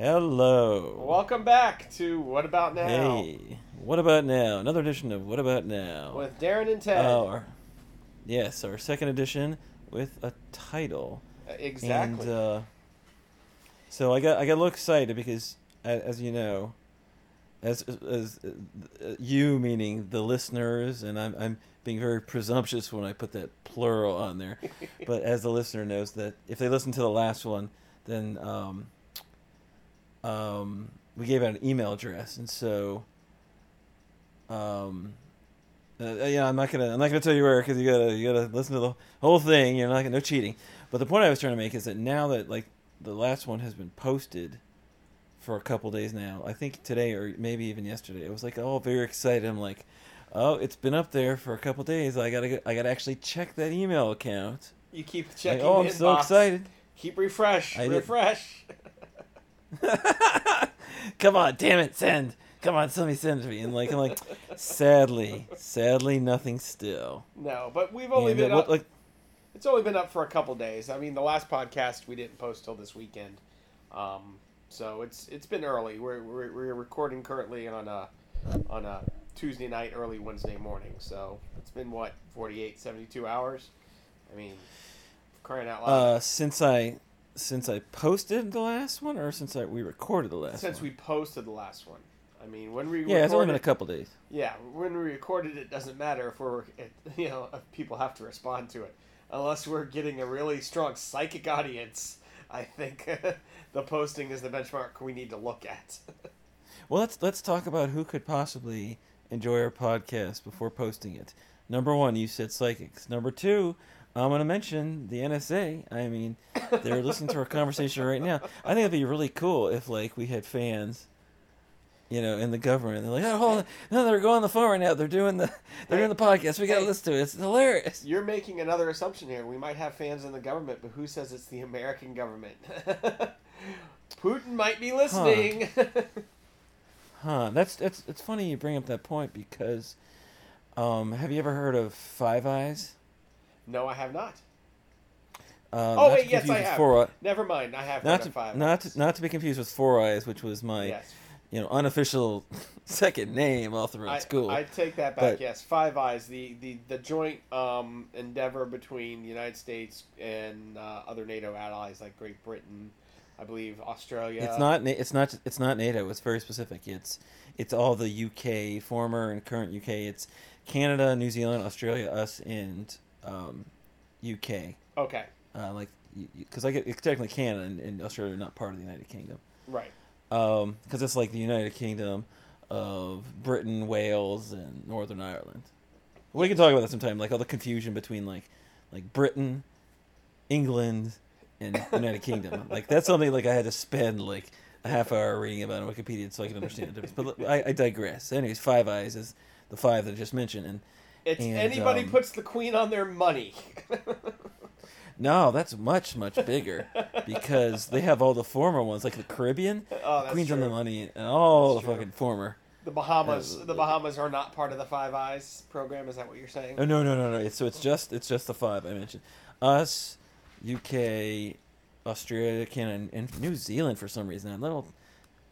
Hello. Welcome back to What About Now Hey. What about now? Another edition of What About Now? with Darren and Ted. Oh, our- yes, our second edition with a title. exactly. And uh, so I got I got a little excited because, as you know, as as uh, you meaning the listeners, and I'm I'm being very presumptuous when I put that plural on there, but as the listener knows that if they listen to the last one, then um, um, we gave out an email address, and so. Um, uh, yeah, I'm not gonna. I'm not gonna tell you where because you gotta. You gotta listen to the whole thing. You're not gonna no cheating. But the point I was trying to make is that now that like the last one has been posted for a couple days now, I think today or maybe even yesterday, I was like all very excited. I'm like, oh, it's been up there for a couple days. I gotta. I gotta actually check that email account. you keep Like, checking oh, I'm so excited. Keep refresh, I refresh. Come on, damn it, send. Come on, somebody send me. And like I'm like, sadly, sadly, nothing still. no, but we've only And, been up. like It's only been up for a couple days. I mean, the last podcast we didn't post till this weekend, um, so it's it's been early. We're, we're we're recording currently on a on a Tuesday night, early Wednesday morning. So it's been what 48, 72 hours. I mean, crying out loud. Uh, since I since I posted the last one, or since I we recorded the last Since one? we posted the last one. I mean, when we yeah, it's only been a couple days. yeah, when we recorded it, doesn't matter if we're, it, you know, if people have to respond to it, unless we're getting a really strong psychic audience. I think the posting is the benchmark we need to look at. Well, let's let's talk about who could possibly enjoy our podcast before posting it. Number one, you said psychics. Number two, I'm going to mention the NSA. I mean, they're listening to our conversation right now. I think it'd be really cool if like we had fans. You know, in the government, they're like, "Oh, hold on. no, they're going on the phone right now. They're doing the, they're doing the podcast. We gotta Hey. listen to it. It's hilarious." You're making another assumption here. We might have fans in the government, but who says it's the American government? Putin might be listening. Huh? That's that's it's funny you bring up that point because, um, have you ever heard of Five Eyes? No, I have not. Uh, Oh, not wait, yes, I have. Four, Eye- Never mind. I have not to five. not to, not to be confused with Four Eyes, which was my yes. you know unofficial second name all throughout I, school. I take that back. But- yes, Five Eyes, the the, the joint um, endeavor between the United States and uh, other NATO allies like Great Britain, I believe Australia. It's not. It's not. It's not NATO. It's very specific. It's it's all the UK, former and current UK. It's Canada, New Zealand, Australia, us, and um, UK. Okay, Uh, like because I get it's technically Canada and, and Australia are not part of the United Kingdom. right. Um, because it's like the United Kingdom of Britain, Wales, and Northern Ireland. We can talk about that sometime, like all the confusion between like like Britain, England, and United Kingdom. Like that's something like I had to spend like a half hour reading about on Wikipedia so I can understand the difference. But I, I digress. Anyways, Five Eyes is the five that I just mentioned, and It's And, anybody um, puts the queen on their money. no, that's much much bigger because they have all the former ones, like the Caribbean, oh, Queens true. on the Money, and all That's the true. fucking former. The Bahamas. Uh, the Bahamas are not part of the Five Eyes program. Is that what you're saying? Oh no no no no! It's, so it's just it's just the five I mentioned. Us, UK, Australia, Canada, and, and New Zealand for some reason. a little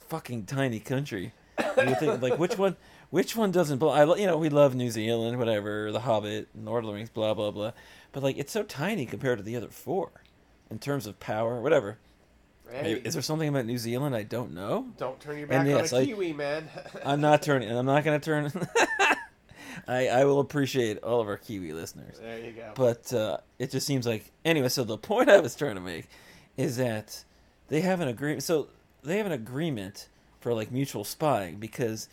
fucking tiny country. You think like which one which one doesn't belong? I you know we love New Zealand, whatever, The Hobbit, Lord of the Rings, blah blah blah. But like it's so tiny compared to the other four, in terms of power, whatever. Is there something about New Zealand I don't know? don't turn your back yes, on a I- kiwi, man. I'm not turning. I'm not going to turn. I I will appreciate all of our Kiwi listeners. there you go. But uh, it just seems like anyway. So the point I was trying to make is that they have an agreement. So they have an agreement for like mutual spying because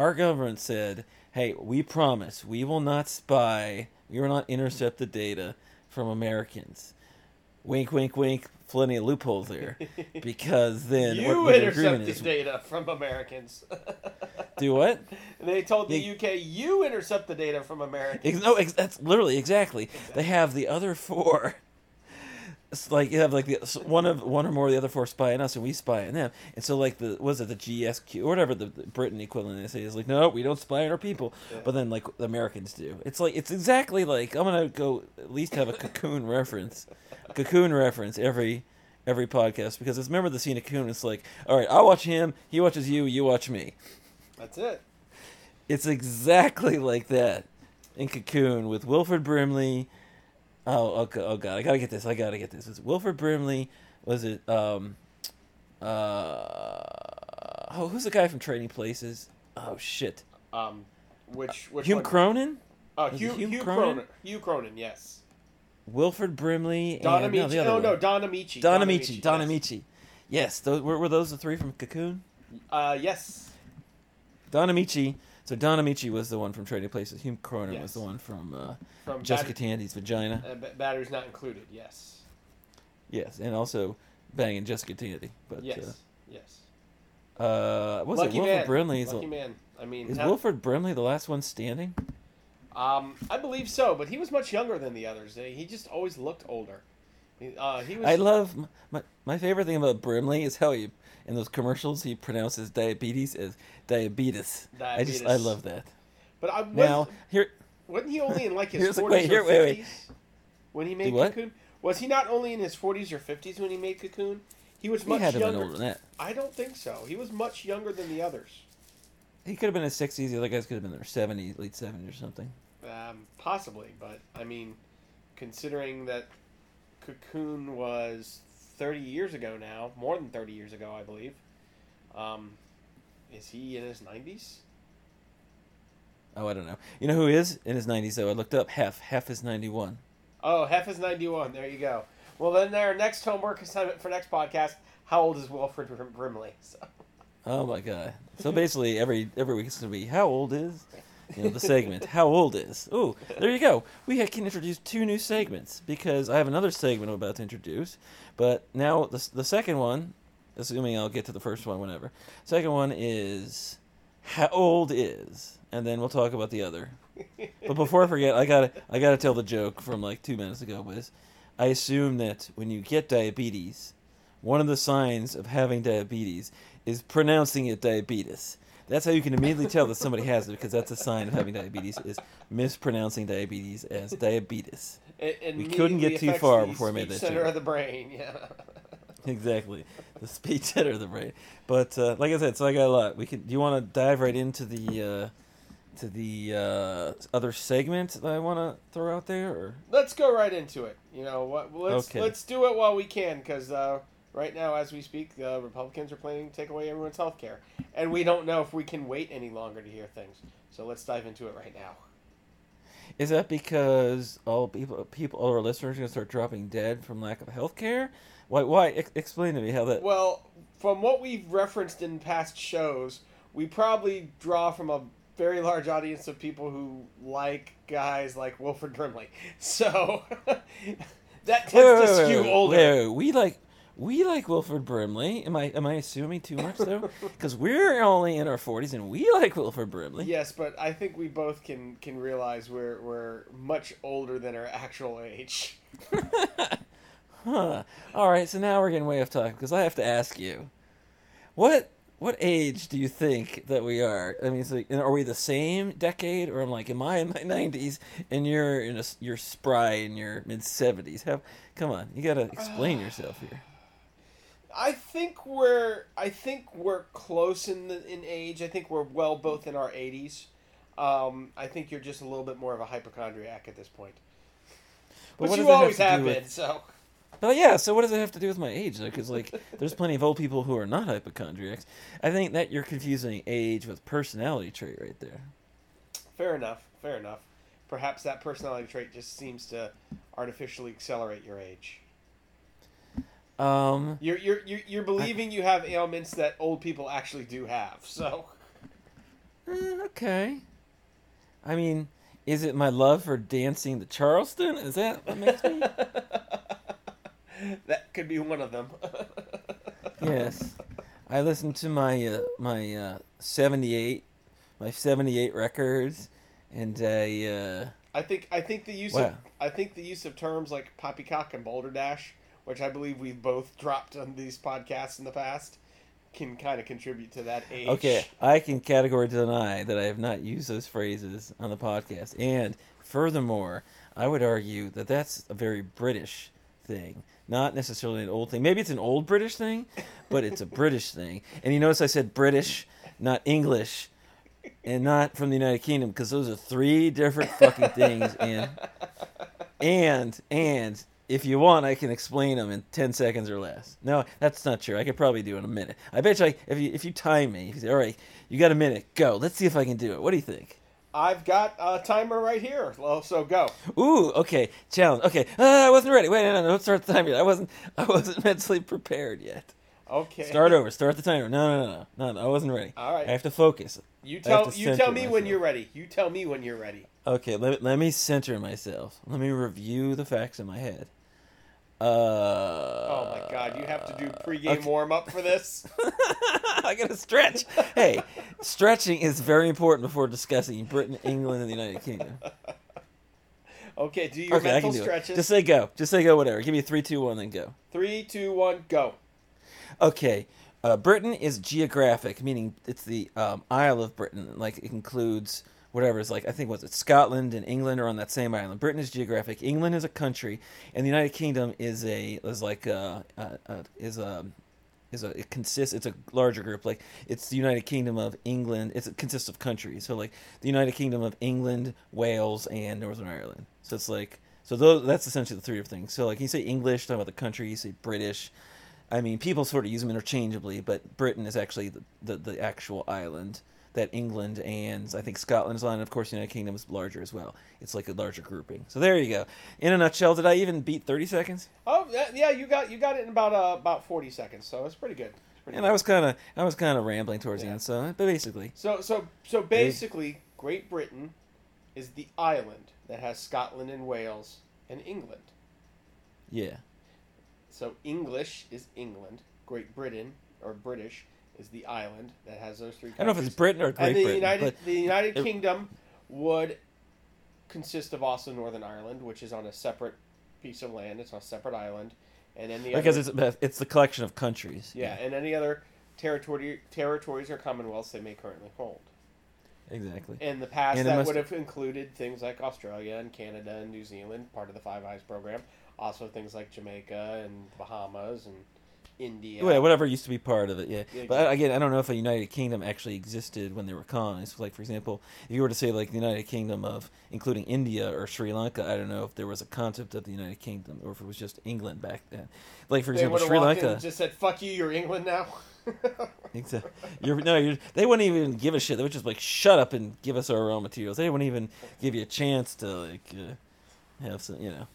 our government said, "Hey, we promise we will not spy. We will not intercept the data from Americans." Wink, wink, wink. Plenty of loopholes there because then you what intercept the data from Americans. do what? they told the Yeah. UK, you intercept the data from Americans. No, that's literally exactly. They have the other four. It's like you have like the s- one of one or more of the other four spy on us, and we spy on them. And so like the was it the GSQ or whatever the, the Britain equivalent they say is like no, we don't spy on our people, Yeah. but then like the Americans do. It's like it's exactly like I'm gonna go at least have a cocoon reference, cocoon reference every every podcast because it's remember the scene of Cocoon. It's like, all right, I watch him, he watches you, you watch me. That's it. It's exactly like that in Cocoon with Wilfred Brimley. Oh, oh, oh God! I gotta get this. I gotta get this. It's Wilford Brimley. Was it? Um, uh, oh, who's the guy from Trading Places? Oh shit! Um, which which Hugh one? Cronyn. Oh, Hugh, Hugh Hugh, Cronyn? Cronyn. Hugh Cronyn. Yes. Wilford Brimley. Don and, no, Ameche. Oh no, one. Don Ameche. Don Ameche. Don yes. Ameche. Yes, those, were, were those the three from Cocoon? Uh, yes. Don Ameche. So Don Ameche was the one from Trading Places. Hugh Cronyn was the one from uh, From Jessica Batter- Tandy's vagina. uh, batteries not included. Yes. Yes, and also banging Jessica Tandy. But Yes. yes. uh, uh, was Lucky it Wilford man. Brimley? Is, Lucky the, man. I mean, is how- Wilford Brimley the last one standing? Um, I believe so, but he was much younger than the others. He just always looked older. Uh, he was. I love my my favorite thing about Brimley is how he in those commercials he pronounces diabetes as diabetes. I just I love that. But I was, Now here, wasn't he only in like his forties or fifties when he made? Cocoon? Was he not only in his forties or fifties when he made Cocoon? He was he much had younger. been older than that. I don't think so. He was much younger than the others. He could have been in his sixties. The other guys could have been in their seventies, late seventies or something. Um, possibly, but I mean, considering that Cocoon was 30 years ago now, more than 30 years ago, I believe. Um, is he in his 90s? Oh, I don't know. You know who is in his nineties though? I looked up. Hef. Hef is ninety one. Oh, Hef is 91. There you go. Well, then our next homework assignment for next podcast, how old is Wilfred Brim- Brimley? So, Oh my god. So basically, every every week it's gonna be how old is, you know, the segment. How old is? Ooh, there you go. We can introduce two new segments because I have another segment I'm about to introduce, but now the the second one, assuming I'll get to the first one whenever. Second one is how old is, and then we'll talk about the other. But before I forget, I gotta I gotta tell the joke from like two minutes ago. Was I assume that when you get diabetes, one of the signs of having diabetes is pronouncing it diabetes. That's how you can immediately tell that somebody has it because that's a sign of having diabetes is mispronouncing diabetes as diabetes. it, it We couldn't get too far before I made speech that center joke. of the brain. Yeah. Exactly, the speech center of the brain. But uh, like I said, so I got a lot. We could. Do you want to dive right into the uh, to the uh, other segment that I want to throw out there, or let's go right into it. You know what? Let's Okay. let's do it while we can, because uh, right now, as we speak, the Republicans are planning to take away everyone's health care, and we don't know if we can wait any longer to hear things. So let's dive into it right now. is that because all people, people, all our listeners are gonna start dropping dead from lack of health care? Why? Why? Ex- explain to me how that. Well, from what we've referenced in past shows, we probably draw from a very large audience of people who like guys like Wilford Brimley. So that tends Wait, to wait, skew wait, older. we like we like Wilford Brimley. Am I am I assuming too much though? Because we're only in our forties and we like Wilford Brimley. Yes, but I think we both can can realize we're we're much older than our actual age. Huh. All right. So now we're getting way off topic because I have to ask you, what what age do you think that we are? I mean, like, are we the same decade, or I'm like, am I in my nineties and you're in a you're spry in your mid seventies? Have come on, you got to explain uh, yourself here. I think we're I think we're close in the in age. I think we're well both in our eighties. Um, I think you're just a little bit more of a hypochondriac at this point, But which you have always have with- been. So Well, yeah. So what does it have to do with my age? Because like, there's plenty of old people who are not hypochondriacs. I think that you're confusing age with personality trait right there. fair enough, fair enough. Perhaps that personality trait just seems to artificially accelerate your age. Um, You're you're you're, you're believing you have ailments that old people actually do have. So eh, okay. I mean, is it my love for dancing the Charleston? Is that what makes me? that could be one of them. yes. I listened to my uh, my uh, '78, my '78 records, and I. Uh, I think I think the use Wow. of I think the use of terms like poppycock and boulder dash, which I believe we've both dropped on these podcasts in the past, can kind of contribute to that age. Okay, I can categorically deny that I have not used those phrases on the podcast. And furthermore, I would argue that that's a very British thing, not necessarily an old thing. Maybe it's an old British thing, but it's a British thing. And you notice I said British, not English, and not from the United Kingdom, because those are three different fucking things. And and and if you want, I can explain them in ten seconds or less. No, that's not true. I could probably do it in a minute. I bet you, I, if you if you time me, if you say, all right, you got a minute, go. Let's see if I can do it. What do you think? I've got a timer right here. So go. Ooh, okay, challenge. Okay, uh, I wasn't ready. Wait, no, no, don't start the timer yet. I wasn't, I wasn't mentally prepared yet. Okay. Start over. Start the timer. No, no, no, no, no. I wasn't ready. All right. I have to focus. You tell you tell me when you're ready. You tell me when you're ready. Okay, let, let me center myself. Let me review the facts in my head. Uh, Oh my god, you have to do pregame okay. warm up for this. I gotta stretch. Hey, stretching is very important before discussing Britain, England, and the United Kingdom. Okay, do your Okay, mental do stretches. it. Just say go. Just say go. Whatever. Give me three, two, one, then go. Three, two, one, go. Okay. Uh, Britain is geographic, meaning it's the um, Isle of Britain. Like it includes whatever is like I think was it Scotland and England are on that same island. Britain is geographic. England is a country, and the United Kingdom is a is like a, uh, uh, is a is a it consists it's a larger group. Like it's the United Kingdom of England it's, it consists of countries. So like the United Kingdom of England Wales and Northern Ireland. So it's like so those that's essentially the three of things. So like you say English talk about the country you say British. I mean people sort of use them interchangeably but Britain is actually the, the, the actual island that England and I think Scotland is on and of course the United Kingdom is larger as well it's like a larger grouping so there you go in a nutshell did I even beat 30 seconds Oh yeah, yeah, you got you got it in about uh, about forty seconds, so it's pretty good. It's pretty and good. I was kind of I was kind of rambling towards the end so but basically So so so basically, Great Britain is the island that has Scotland and Wales and England. yeah So English is England. Great Britain or British is the island that has those three. I don't know if it's Britain or Great and the Britain, United the United it- Kingdom would consist of also Northern Ireland, which is on a separate piece of land. It's on a separate island, and then the because other, it's it's the collection of countries. yeah, and any other territory territories or commonwealths they may currently hold. exactly. In the past, And that would have included things like Australia and Canada and New Zealand, part of the Five Eyes program. Also, things like Jamaica and Bahamas and India. Yeah, whatever used to be part of it, yeah. Yeah, But again, I don't know if a United Kingdom actually existed when they were colonized. Like, for example, if you were to say like the United Kingdom of including India or Sri Lanka, I don't know if there was a concept of the United Kingdom or if it was just England back then. Like, for They example, Sri Lanka. just said, "Fuck you, you're England now." Exactly. You're, no, you're, they wouldn't even give a shit. They would just like shut up and give us our raw materials. They wouldn't even give you a chance to like uh, have some, you know.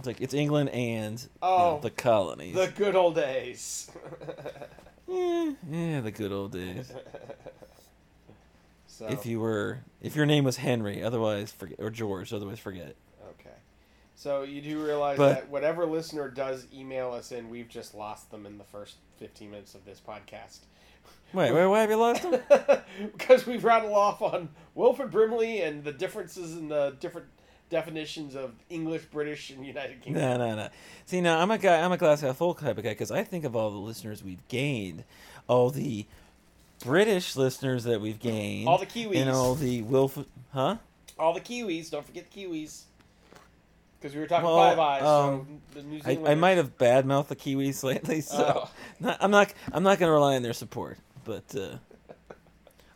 It's like it's England and you know, Oh, the colonies. the good old days. yeah, yeah, the good old days. so, If you were, if your name was Henry, otherwise forget, or George, otherwise forget it. okay, so you do realize But- that whatever listener does email us in, we've just lost them in the first fifteen minutes of this podcast. Wait, wait, why have you lost them? because we've rattled off on Wilfred Brimley and the differences in the different definitions of English, British, and United Kingdom. No, no, no. See, now I'm a guy. I'm a glass half full type of guy because I think of all the listeners we've gained, all the British listeners that we've gained, All the Kiwis. and all the Wilford, huh? All the Kiwis. Don't forget the Kiwis. Because we were talking Well, Five Eyes. um, so the New I, I might have badmouthed the Kiwis lately, so Oh. not, I'm not. I'm not going to rely on their support, but uh,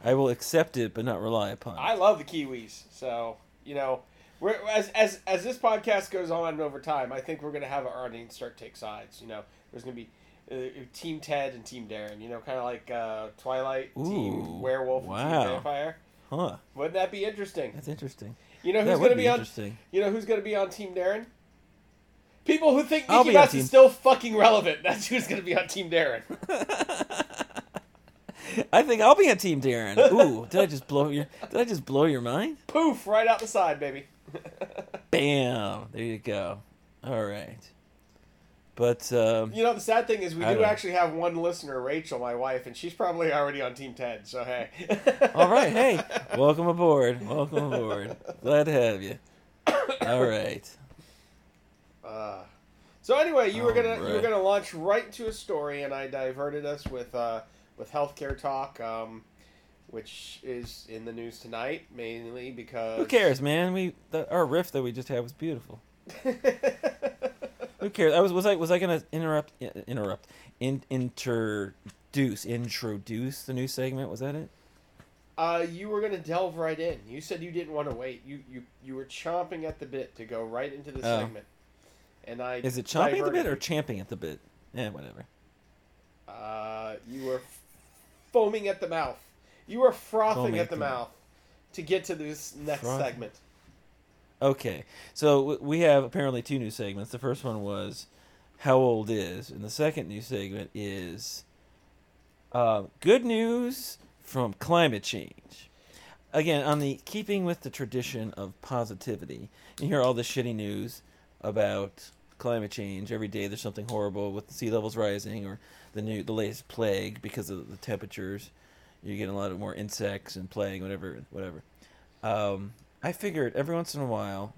I will accept it, but not rely upon it. I love the Kiwis. So you know, we're as as as this podcast goes on over time, I think we're gonna have our audience start to take sides. You know, there's gonna be. Uh, Team Ted and Team Darren, you know, kind of like uh, Twilight, Ooh, Team Werewolf, and wow. Team Vampire. Huh? Wouldn't that be interesting? That's interesting. You know who's going to be, be on? interesting. You know who's going to be on Team Darren? People who think I'll Mickey Mouse is still fucking relevant. That's who's going to be on Team Darren. I think I'll be on Team Darren. Ooh, did I just blow your? Did I just blow your mind? Poof! Right out the side, baby. Bam! There you go. All right. But um, You know the sad thing is we I do actually have one listener, Rachel, my wife, and she's probably already on Team Ted. So hey. all right, hey, welcome aboard. Welcome aboard. Glad to have you. All right. Uh, so anyway, you were gonna you were gonna launch right into a story, and I diverted us with uh, with healthcare talk, um, which is in the news tonight mainly because Who cares, man? We that, our riff that we just had was beautiful. Who cares? I was was I was I gonna interrupt interrupt in, introduce introduce the new segment? Was that it? Uh, you were gonna delve right in. You said you didn't want to wait. You you you were chomping at the bit to go right into the Oh. segment. And I Is it chomping at the bit or champing at the bit? Yeah, whatever. Uh, you were foaming at the mouth. You are frothing at the mouth to get to this next Frothing. segment. Okay, so we have apparently two new segments. The first one was "How old is," and the second new segment is uh, "Good news from climate change." Again, on the keeping with the tradition of positivity, you hear all the shitty news about climate change every day. There's something horrible with the sea levels rising, or the new the latest plague because of the temperatures. You're getting a lot of more insects and plague, whatever, whatever. Um, I figured every once in a while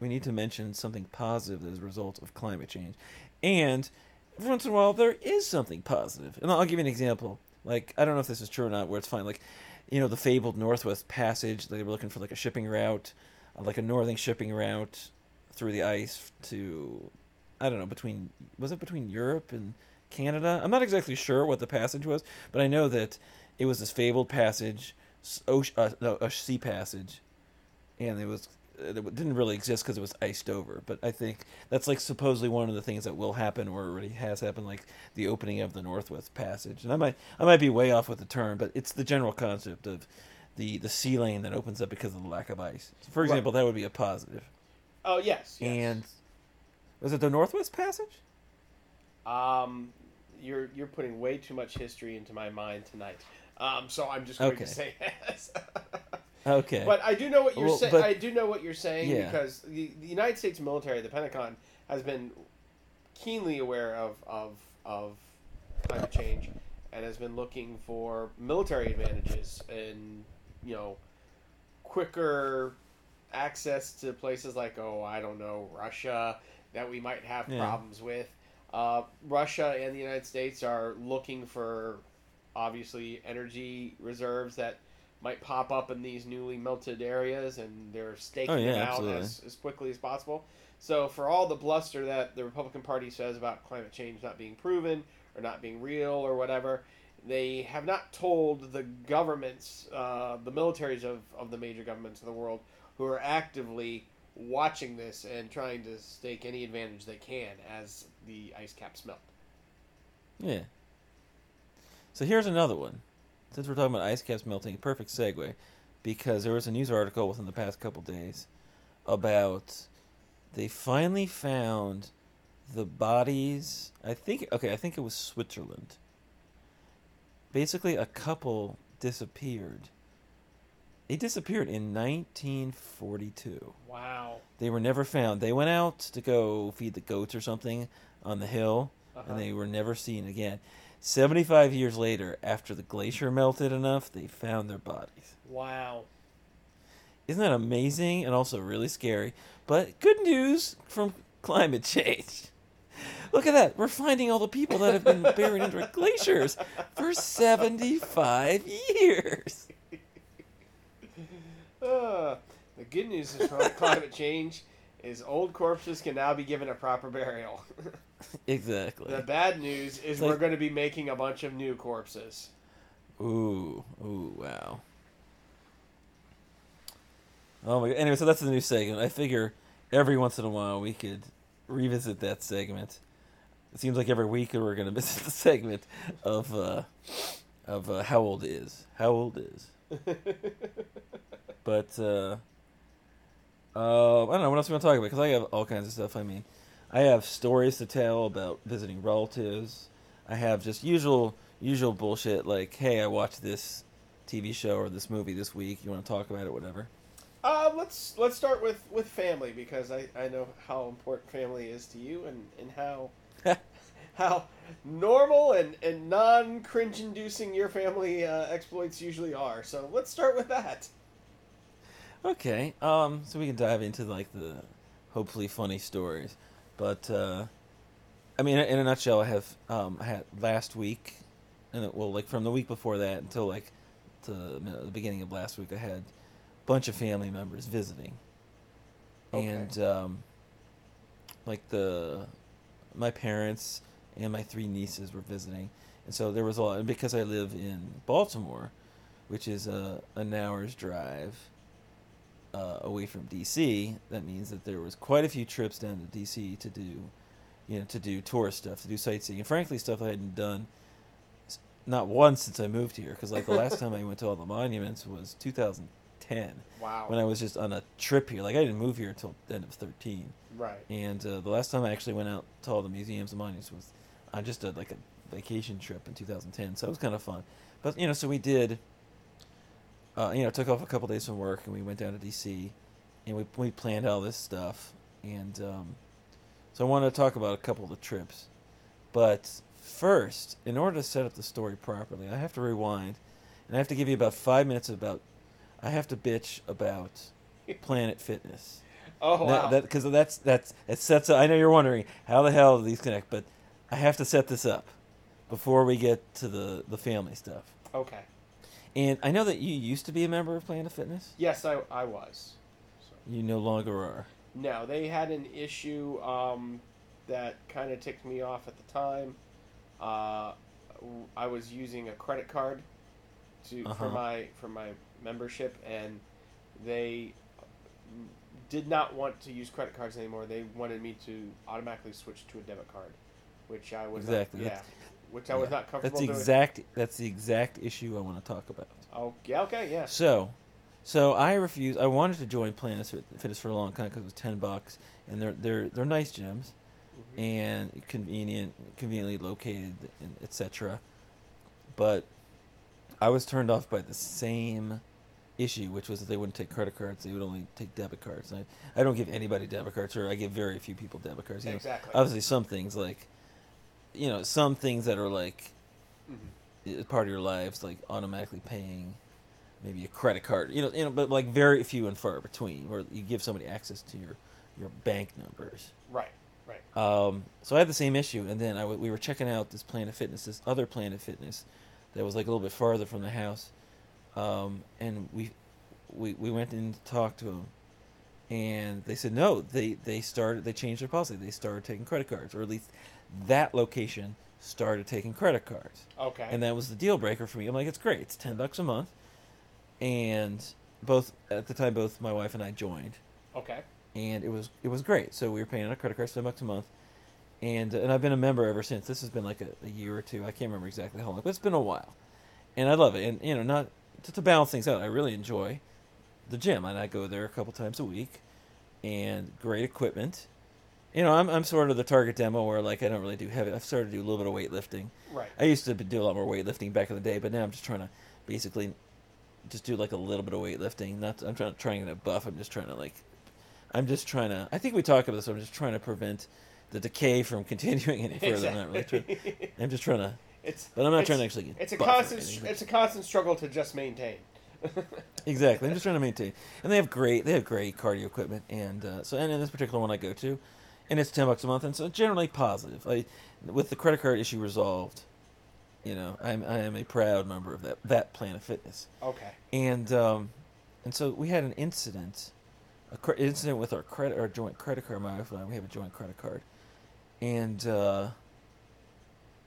we need to mention something positive as a result of climate change. And every once in a while there is something positive. And I'll give you an example. Like, I don't know if this is true or not, where it's fine. Like, you know, the fabled Northwest Passage, they were looking for like a shipping route, like a northern shipping route through the ice to, I don't know, between, was it between Europe and Canada? I'm not exactly sure what the passage was, but I know that it was this fabled passage, ocean, uh, no, a sea passage, and it was it didn't really exist because it was iced over. But I think that's like supposedly one of the things that will happen or already has happened, like the opening of the Northwest Passage. And I might I might be way off with the term, but it's the general concept of the the sea lane that opens up because of the lack of ice. So for Right. example, that would be a positive. Oh yes, yes. And was it the Northwest Passage? Um, you're you're putting way too much history into my mind tonight. Um, so I'm just going Okay. to say yes. Okay. but I do know what you're Well, saying. I do know what you're saying Yeah. because the, the United States military, the Pentagon, has been keenly aware of of of climate change and has been looking for military advantages and you know quicker access to places like oh I don't know Russia that we might have Yeah. problems with. Uh, Russia and the United States are looking for obviously energy reserves that might pop up in these newly melted areas, and they're staking Oh, yeah, them out as, as quickly as possible. So, for all the bluster that the Republican Party says about climate change not being proven or not being real or whatever, they have not told the governments, uh, the militaries of, of the major governments of the world, who are actively watching this and trying to stake any advantage they can as the ice caps melt. Yeah. So here's another one. Since we're talking about ice caps melting, perfect segue, because there was a news article within the past couple days about they finally found the bodies. I think okay, I think it was Switzerland. Basically, a couple disappeared. They disappeared in 1942. Wow. They were never found. They went out to go feed the goats or something on the hill, Uh-huh. and they were never seen again. 75 years later, after the glacier melted enough, they found their bodies. Wow. Isn't that amazing and also really scary? But good news from climate change. Look at that. We're finding all the people that have been buried under glaciers for 75 years. Uh, the good news is from climate change is old corpses can now be given a proper burial. Exactly. the bad news is It's we're going to be making a bunch of new corpses. Ooh, ooh, wow. Oh my god. Anyway, so that's the new segment. I figure every once in a while we could revisit that segment. It seems like every week we're going to visit the segment of uh of uh, how old is. How old is. But uh uh, I don't know what else we want to talk about because I have all kinds of stuff. I mean, I have stories to tell about visiting relatives. I have just usual usual bullshit like, hey, I watched this TV show or this movie this week. You want to talk about it, whatever. Uh, let's let's start with, with family because I, I know how important family is to you and, and how how normal and, and non cringe inducing your family uh, exploits usually are. So let's start with that. Okay, um, so we can dive into like the hopefully funny stories, but uh, I mean, in a nutshell, I have um, I had last week, and it, well, like from the week before that until like to the beginning of last week, I had a bunch of family members visiting, Okay. and um, like the my parents and my three nieces were visiting, and so there was a lot. And because I live in Baltimore, which is a an hour's drive uh, away from DC, that means that there was quite a few trips down to DC to do, you know, to do tourist stuff, to do sightseeing, and frankly, stuff I hadn't done not once since I moved here. Because like the last time I went to all the monuments was 2010 Wow. when I was just on a trip here. Like I didn't move here until the end of 13. right. And uh, the last time I actually went out to all the museums and monuments was on just a, like a vacation trip in 2010. So it was kind of fun. But you know, so we did. Uh, you know, took off a couple days from work and we went down to DC, and we we planned all this stuff. And um, so I wanted to talk about a couple of the trips, but first, in order to set up the story properly, I have to rewind, and I have to give you about five minutes about. I have to bitch about Planet Fitness. Oh wow. That because that's that's it sets. Up, I know you're wondering how the hell do these connect, but I have to set this up before we get to the the family stuff. okay. And I know that you used to be a member of Planet Fitness. Yes, I I was. So. You no longer are. No, they had an issue um, that kind of ticked me off at the time. Uh, I was using a credit card to for Uh-huh. my for my membership, and they did not want to use credit cards anymore. They wanted me to automatically switch to a debit card, which I was Exactly. Not, yeah, which I was Yeah. not comfortable That's the doing. exact. That's the exact issue I want to talk about. Oh yeah, okay, yeah. So, so I refused. I wanted to join Planet Fitness for a long time because it was ten bucks, and they're they're they're nice gyms. Mhm. and convenient, conveniently located, and etc. But I was turned off by the same issue, which was that they wouldn't take credit cards; they would only take debit cards. And I, I don't give anybody debit cards, or I give very few people debit cards. You know, Exactly. obviously, some things like, you know, some things that are like Mhm. part of your lives, like automatically paying maybe a credit card. You know, you know, but like very few and far between, where you give somebody access to your your bank numbers. Right, right. Um, so I had the same issue, and then I w- we were checking out this Planet Fitness, this other Planet Fitness, that was like a little bit farther from the house, um, and we, we we went in to talk to them, and they said no, they they started they changed their policy, they started taking credit cards, or at least that location started taking credit cards, Okay. and that was the deal breaker for me. I'm like, it's great, it's ten bucks a month, and both at the time both my wife and I joined okay. and it was it was great. So we were paying on a credit card seven bucks a month, and and I've been a member ever since. This has been like a, a year or two. I can't remember exactly how long, but it's been a while, and I love it. And you know, not to, to balance things out, I really enjoy the gym, and I go there a couple times a week, and great equipment. You know, I'm I'm sort of the target demo where like I don't really do heavy. I've started to do a little bit of weightlifting. Right. I used to do a lot more weightlifting back in the day, but now I'm just trying to basically just do like a little bit of weightlifting. Not I'm trying trying to buff. I'm just trying to like I'm just trying to. I think we talked about this. I'm just trying to prevent the decay from continuing any further. I'm not really trying. I'm just trying to. It's But I'm not trying to actually get. It's a constant. It's a constant struggle to just maintain. Exactly. I'm just trying to maintain. And they have great. They have great cardio equipment, and uh, so and in this particular one I go to, and it's ten bucks a month, and so generally positive. I, with the credit card issue resolved, you know, I'm I am a proud member of that that Planet Fitness. Okay. and um, and so we had an incident, a cre- incident with our credit, our joint credit card. My wife and I, we have a joint credit card, and uh,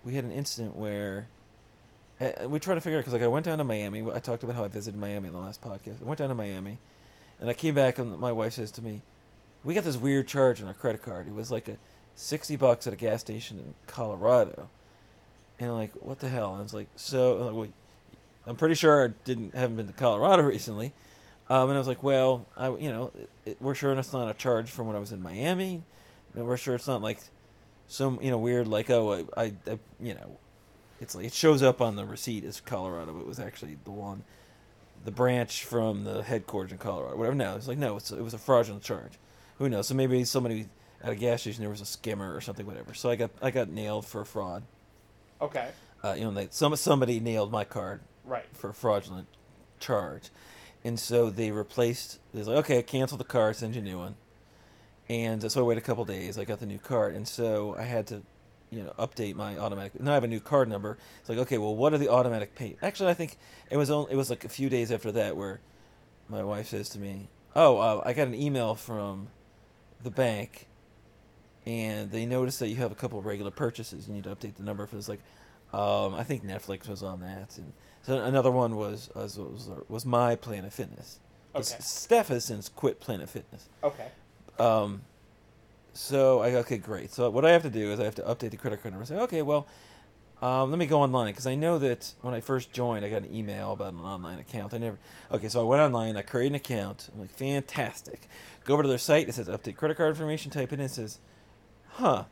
we had an incident where uh, we tried to figure out because like I went down to Miami. I talked about how I visited Miami in the last podcast. I went down to Miami, and I came back, and my wife says to me, "We got this weird charge on our credit card. It was like a sixty bucks at a gas station in Colorado." And I'm like, "What the hell?" And I was like, "So." I'm like, "Wait, I'm pretty sure I didn't haven't been to Colorado recently, um, and I was like, well, I you know it, it, we're sure it's not a charge from when I was in Miami, and we're sure it's not like some you know weird like oh I, I, I you know it's like it shows up on the receipt as Colorado, but it was actually the one the branch from the headquarters in Colorado, whatever. No, it's like no, it's, it was a fraudulent charge. Who knows? So maybe somebody at a gas station there was a skimmer or something, whatever. So I got I got nailed for fraud. Okay. Uh, you know, they, some somebody nailed my card Right. for a fraudulent charge. And so they replaced, they was like, okay, I cancel the card, send you a new one. And so I waited a couple days, I got the new card. And so I had to, you know, update my automatic, now I have a new card number. It's like, okay, well, what are the automatic pay? Actually, I think it was only, it was like a few days after that where my wife says to me, oh, uh, I got an email from the bank and they notice that you have a couple of regular purchases. You need to update the number. for this. like, um, I think Netflix was on that, and so another one was was was, was my Planet Fitness. Okay. Steph has since quit Planet Fitness. Okay. Um, so I okay, great. So what I have to do is I have to update the credit card number. Say, okay, well, um, let me go online because I know that when I first joined, I got an email about an online account. I never. Okay, so I went online. I created an account. I'm like, fantastic. Go over to their site. It says update credit card information. Type in. It says, huh.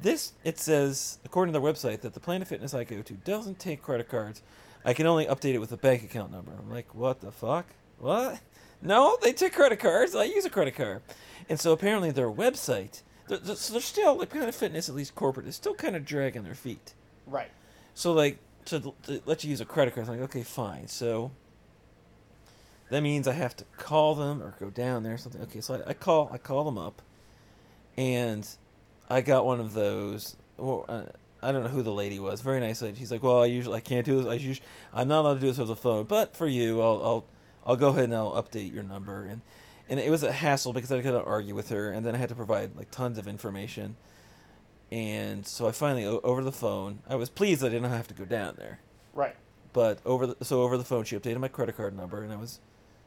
This it says according to their website that the Planet Fitness I go to doesn't take credit cards. I can only update it with a bank account number. I'm like, what the fuck? What? No, they take credit cards. I use a credit card. And so apparently their website, they're, they're, so they're still, like Planet Fitness, at least corporate, is still kind of dragging their feet. Right. So like to, to let you use a credit card, I'm like, okay, fine. So that means I have to call them or go down there or something. Okay, so I, I call I call them up, and I got one of those. Well, uh, I don't know who the lady was. Very nice lady. She's like, well, I usually I can't do this. I usually I'm not allowed to do this over the phone, but for you, I'll I'll I'll go ahead and I'll update your number and. And it was a hassle because I had to argue with her, and then I had to provide like tons of information. And so I finally, o- over the phone, I was pleased I didn't have to go down there. Right. But over the so over the phone, she updated my credit card number, and I was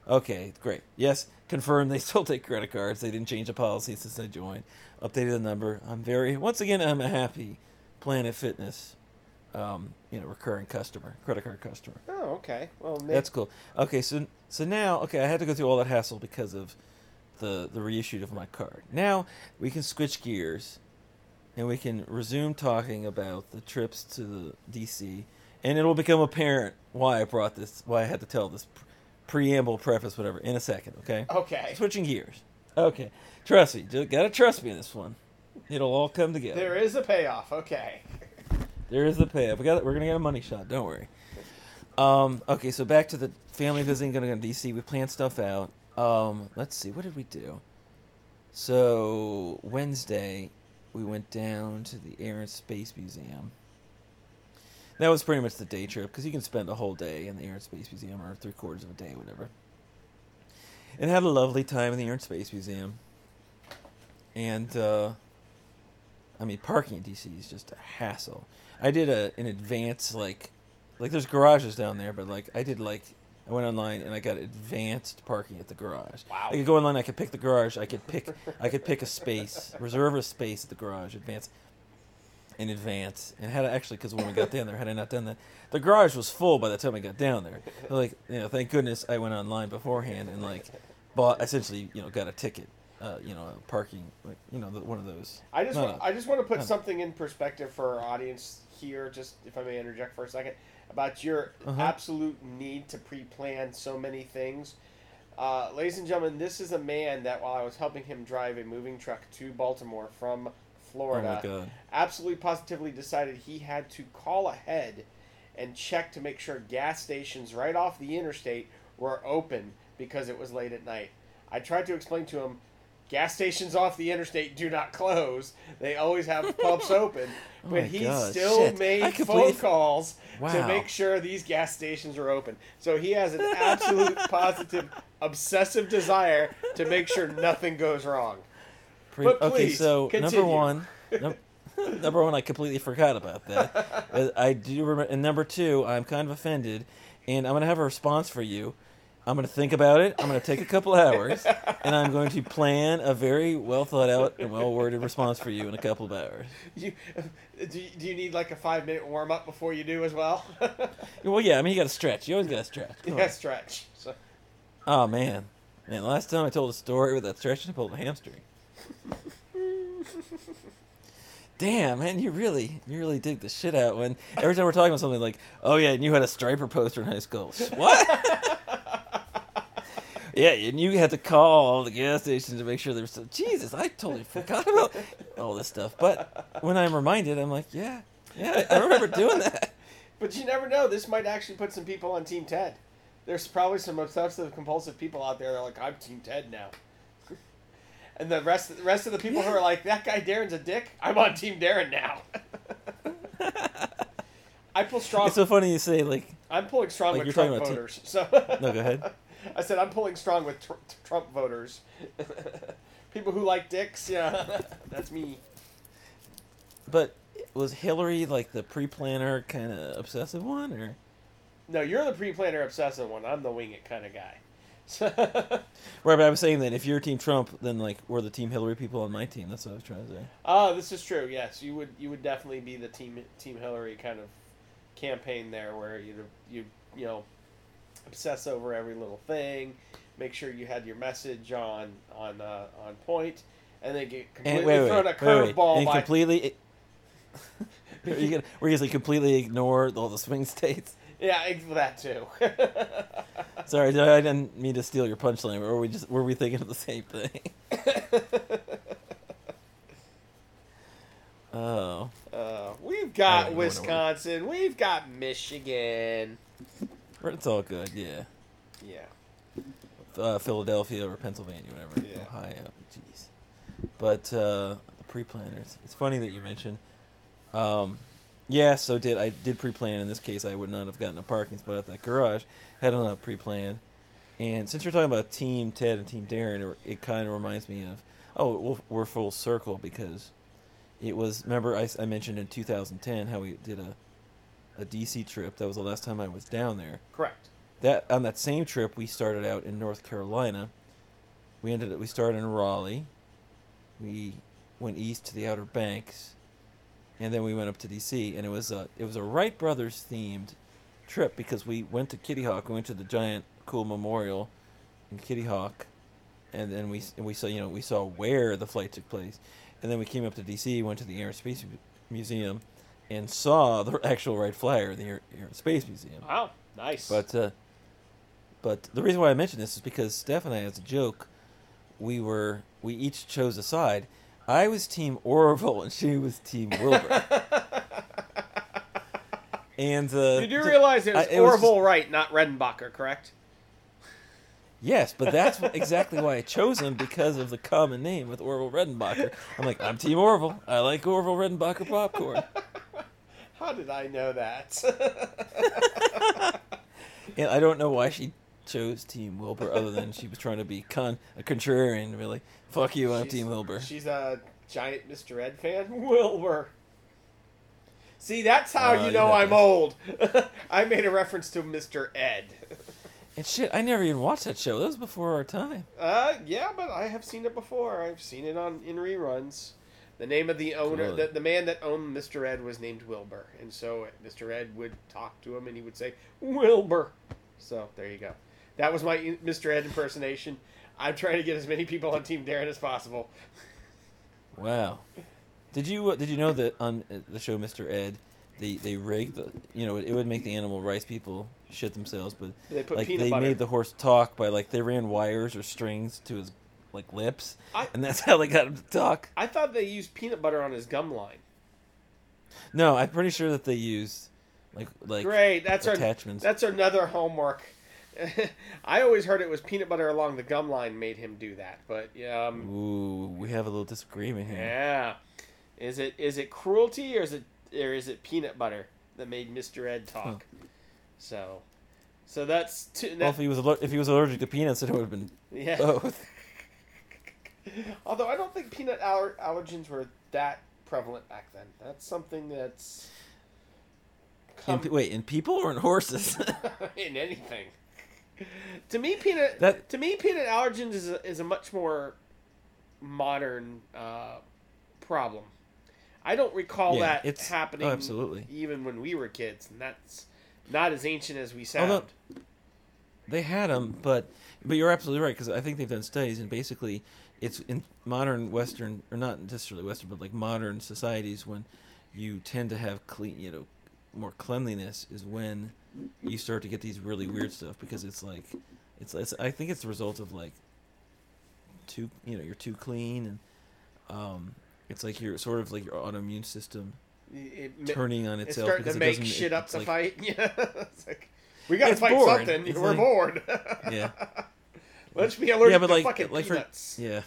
okay, great. Yes, confirmed they still take credit cards. They didn't change the policy since I joined. Updated the number. I'm very once again I'm a happy Planet Fitness, um, you know, recurring customer, credit card customer. Oh, okay. Well, may- That's cool. Okay, so so now okay, I had to go through all that hassle because of the the reissue of my card. Now we can switch gears, and we can resume talking about the trips to the DC, and it'll become apparent why I brought this, why I had to tell this pre- preamble, preface, whatever, in a second. Okay. okay. Switching gears. Okay, trust me, you gotta trust me in this one. It'll all come together. There is a payoff. Okay. There is the payoff. We got. We're gonna get a money shot. Don't worry. Um. Okay. So back to the family visiting. Gonna go to DC. We planned stuff out. Um. Let's see. What did we do? So Wednesday, we went down to the Air and Space Museum. That was pretty much the day trip because you can spend a whole day in the Air and Space Museum or three quarters of a day, whatever. And had a lovely time in the Air and Space Museum. And uh, I mean, parking in DC is just a hassle. I did a an advanced like, like there's garages down there, but like I did like I went online and I got advanced parking at the garage. Wow. I could go online. I could pick the garage. I could pick. I could pick a space, reserve a space at the garage, advance, in advance. And had I actually, because when we got down there, had I not done that, the garage was full by the time I got down there. Like, you know, thank goodness I went online beforehand and like bought essentially, you know, got a ticket. Uh, you know, a parking, like you know, the, one of those. I just want. I just want to put something in perspective for our audience here, just if I may interject for a second, about your Uh-huh. absolute need to pre-plan so many things. Uh, ladies and gentlemen, this is a man that while I was helping him drive a moving truck to Baltimore from Florida, Oh absolutely positively decided he had to call ahead and check to make sure gas stations right off the interstate were open because it was late at night. I tried to explain to him gas stations off the interstate do not close. They always have pumps open. Oh But he God, still shit. Made phone calls to make sure these gas stations are open. So he has an absolute positive obsessive desire to make sure nothing goes wrong. Pre- But okay, so continue. number one, num- number one, I completely forgot about that. I do remember. And number two, I'm kind of offended, and I'm gonna have a response for you. I'm gonna think about it. I'm gonna take a couple hours, and I'm going to plan a very well thought out and well worded response for you in a couple of hours. You, do, you, do you need like a five minute warm up before you do as well? Well, yeah, I mean you got to stretch. You always got to stretch. Come got to stretch. So, Oh man, man. Last time I told a story with that stretch, I pulled a hamstring. Damn, man, you really, you really dig the shit out when every time we're talking about something like, oh yeah, and you had a striper poster in high school. What? yeah, and you had to call all the gas stations to make sure there's. Jesus, I totally forgot about all this stuff. But when I'm reminded, I'm like, yeah, yeah, I remember doing that. but you never know. This might actually put some people on Team Ted. There's probably some obsessive compulsive people out there that are like, I'm Team Ted now. And the rest, the rest of the people who are like, that guy Darren's a dick. I'm on Team Darren now. I pull strong. It's so funny you say like, I'm pulling strong like with you're Trump voters. So no, go ahead. I said I'm pulling strong with tr- Trump voters. People who like dicks, yeah, that's me. but was Hillary like the pre-planner kind of obsessive one, or No, you're the pre-planner obsessive one. I'm the wing it kind of guy. right? But I was saying that if you're Team Trump, then like we're the Team Hillary people on my team. That's what I was trying to say. Oh, this is true. Yes, you would you would definitely be the team Team Hillary kind of campaign there, where you you you know obsess over every little thing, make sure you had your message on on uh, on point, and then get completely And wait, wait, thrown wait, a curveball by. completely. You gonna, we're gonna completely ignore all the swing states. yeah, that too. Sorry, I I didn't mean to steal your punchline. Were we just were we thinking of the same thing? Oh, uh, we've got don't know what it Wisconsin. We've got Michigan. It's all good. Yeah, Yeah. uh, Philadelphia or Pennsylvania, whatever. Yeah. Ohio. Jeez. But uh, the pre-planners. It's funny that you mentioned. Um, yeah, so did I did pre-plan in this case? I would not have gotten a parking spot at that garage had I not pre-planned. And since you're talking about Team Ted and Team Darren, it, it kind of reminds me of oh, we're full circle because it was. Remember, I, I mentioned in 2010 how we did a a DC trip. That was the last time I was down there Correct. that on that same trip we started out in North Carolina. We ended we started in Raleigh. We went east to the Outer Banks, and then we went up to DC. And it was a it was a Wright Brothers themed trip because we went to Kitty Hawk. We went to the giant cool memorial in Kitty Hawk, and then we and we saw you know we saw where the flight took place, and then we came up to DC. Went to the Air and Space Mu- Museum, and saw the actual Wright Flyer, in the Air, Air and Space Museum. Wow. Nice. But uh, but the reason why I mention this is because Steph and I, as a joke, we were we each chose a side. I was Team Orville and she was Team Wilbur. and uh, you do realize it I- was it was Orville Wright, not Redenbacher, correct? yes, but that's exactly why I chose him because of the common name with Orville Redenbacher. I'm like, I'm Team Orville. I like Orville Redenbacher popcorn. How did I know that? And I don't know why she chose Team Wilbur other than she was trying to be con a contrarian. Really, fuck you, I'm She's- Team Wilbur. She's a giant Mr. Ed fan. Wilbur. See, that's how Uh, you know have I'm to- old. I made a reference to Mr. Ed. And shit, I never even watched that show. That was before our time. Uh, yeah, but I have seen it before. I've seen it on in reruns. The name of the owner, Really? the, the man that owned Mr. Ed was named Wilbur, and so Mr. Ed would talk to him, and he would say Wilbur. So there you go. That was my Mr. Ed impersonation. I'm trying to get as many people on Team Darren as possible. Wow. Did you uh, did you know that on uh, the show Mr. Ed, they they rigged the you know it would make the animal rice people shit themselves, but They put like they butter. made the horse talk by like they ran wires or strings to his like lips, I- and that's how they got him to talk. I thought they used peanut butter on his gum line. No, I'm pretty sure that they used like like Great, that's our attachments. that's another homework. I always heard it was peanut butter along the gum line made him do that, but um, Ooh, we have a little disagreement here. yeah, is it is it cruelty or is it or is it peanut butter that made Mister Ed talk? So, so that's two, Well, if he was aller- if he was allergic to peanuts, it would have been yeah. both. Although I don't think peanut aller- allergens were that prevalent back then. That's something that's come pe- wait, in people or in horses? in anything. To me, peanut That- to me peanut allergens is a, is a much more modern uh, problem. I don't recall Yeah, that it's- happening oh, absolutely. even when we were kids, and that's not as ancient as we sound. Although- They had them, but but you're absolutely right because I think they've done studies and basically it's in modern Western or not necessarily Western, but like modern societies when you tend to have clean, you know, more cleanliness is when you start to get these really weird stuff because it's like it's, it's I think it's the result of like too you know you're too clean and um it's like you're sort of like your autoimmune system it, it, turning on itself. it's starting because to make shit it- up to like- fight. Yeah, it's like we got to fight bored. something. It's We're like- bored. Yeah. Let's be allergic Yeah, but like- fucking like for-. Yeah,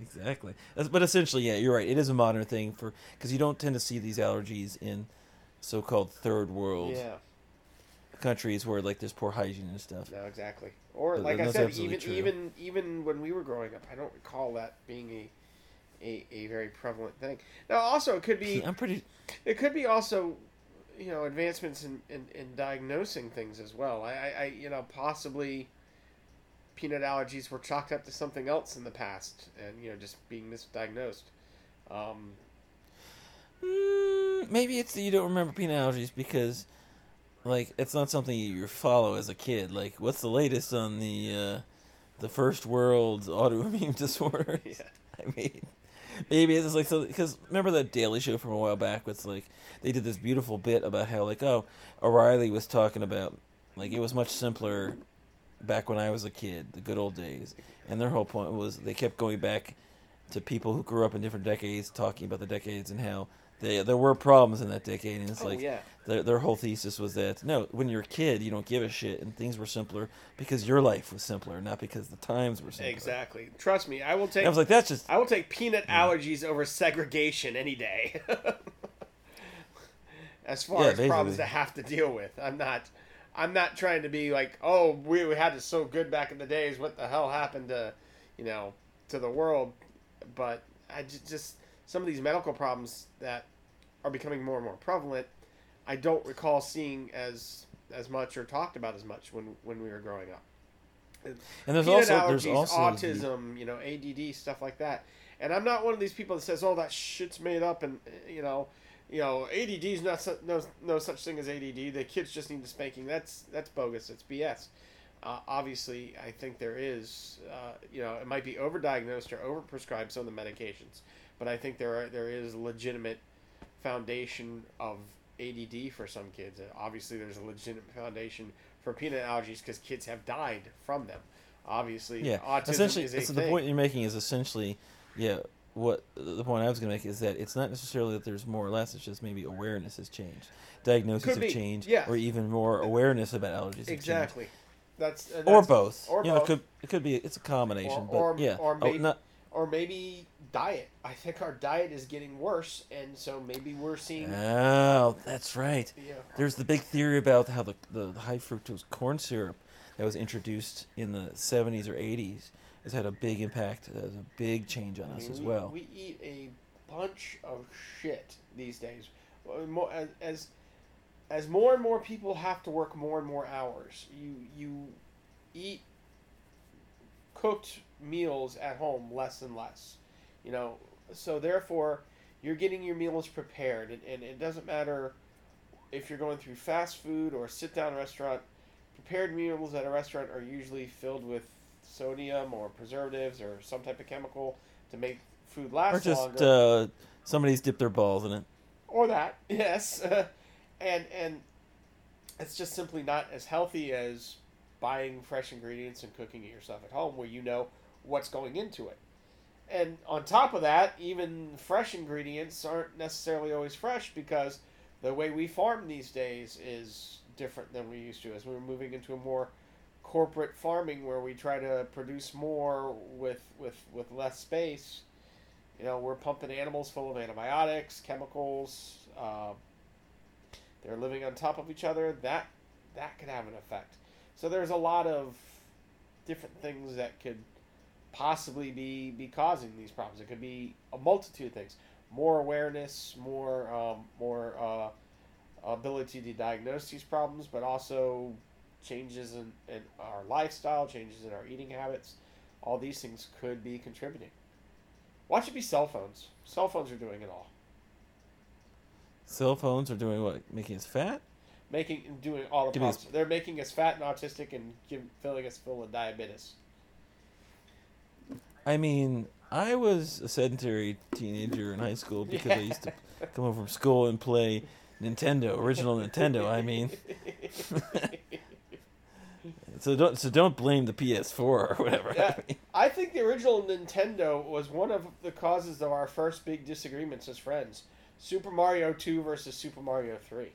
exactly. But essentially, yeah, you're right. It is a modern thing for because you don't tend to see these allergies in so-called third world yeah. countries where like there's poor hygiene and stuff. No, exactly. Or But like I said, even true. even even when we were growing up, I don't recall that being a a, a very prevalent thing. Now, also it could be I'm pretty. it could be also you know advancements in, in, in diagnosing things as well. I, I, I you know possibly peanut allergies were chalked up to something else in the past and you know just being misdiagnosed. Um, Mm, maybe it's that you don't remember peanut allergies because, like, it's not something you follow as a kid. Like, what's the latest on the uh, the first world autoimmune disorder? yeah. I mean, maybe it's like so because remember that Daily Show from a while back? Was like they did this beautiful bit about how like oh O'Reilly was talking about like it was much simpler back when I was a kid, the good old days, and their whole point was they kept going back to people who grew up in different decades, talking about the decades and how they, there were problems in that decade, and it's Oh, like yeah. their their whole thesis was that no, when you're a kid, you don't give a shit, and things were simpler because your life was simpler, not because the times were simpler. Exactly. Trust me, I will take And I was like, that's just I will take peanut allergies over segregation any day. as far Yeah, as problems basically. to have to deal with, I'm not. I'm not trying to be like, oh, we, we had it so good back in the days. What the hell happened to, you know, to the world? But I ju- just some of these medical problems that are becoming more and more prevalent. I don't recall seeing as as much or talked about as much when when we were growing up and there's peanut also there's also autism, you know, ADD, stuff like that. And I'm not one of these people that says, "Oh, that shit's made up," and you know, you know, ADD is not su- no no such thing as ADD. The kids just need the spanking. That's that's bogus. It's BS. Uh, obviously, I think there is, uh, you know, it might be overdiagnosed or overprescribed some of the medications, but I think there are there is a legitimate foundation of ADD for some kids. Obviously, there's a legitimate foundation for peanut allergies because kids have died from them. Obviously, yeah. autism essentially, is a so the point you're making is essentially, yeah. What the point I was going to make is that it's not necessarily that there's more or less. It's just maybe awareness has changed, diagnoses have be, changed, yeah. or even more awareness about allergies. exactly. That's, and Or both. or you know, both. it could it could be it's a combination, Or- but or- yeah. or Oh, maybe- not- or maybe diet. I think our diet is getting worse, and so maybe we're seeing. oh, that's right. yeah. There's the big theory about how the, the high fructose corn syrup that was introduced in the 70s or 80s has had a big impact, has a big change on I us mean, as we, well. We eat a bunch of shit these days. Uh, as, as more and more people have to work more and more hours, you you eat cooked meals at home less and less. You know, so therefore you're getting your meals prepared, and, and it doesn't matter if you're going through fast food or a sit down restaurant. Prepared meals at a restaurant are usually filled with sodium or preservatives or some type of chemical to make food last or just longer. uh, somebody's dipped their balls in it. or that, yes, and and it's just simply not as healthy as buying fresh ingredients and cooking it yourself at home, where you know what's going into it. And on top of that, even fresh ingredients aren't necessarily always fresh because the way we farm these days is different than we used to as we're moving into a more corporate farming where we try to produce more with with with less space. You know we're pumping animals full of antibiotics chemicals uh, they're living on top of each other. That that could have an effect. So there's a lot of different things that could possibly be be causing these problems. It could be a multitude of things. More awareness more um, more uh, ability to diagnose these problems but also changes in, in our lifestyle changes in our eating habits all these things could be contributing watch it be cell phones cell phones are doing it all Cell phones are doing what? Making us fat? making doing all the problems. They're making us fat and autistic and give, filling us full of diabetes. I mean, I was a sedentary teenager in high school because I used to come home from school and play Nintendo, original Nintendo. I mean, so don't so don't blame the PS4 or whatever. Yeah. I think the original Nintendo was one of the causes of our first big disagreements as friends. Super Mario 2 versus Super Mario 3.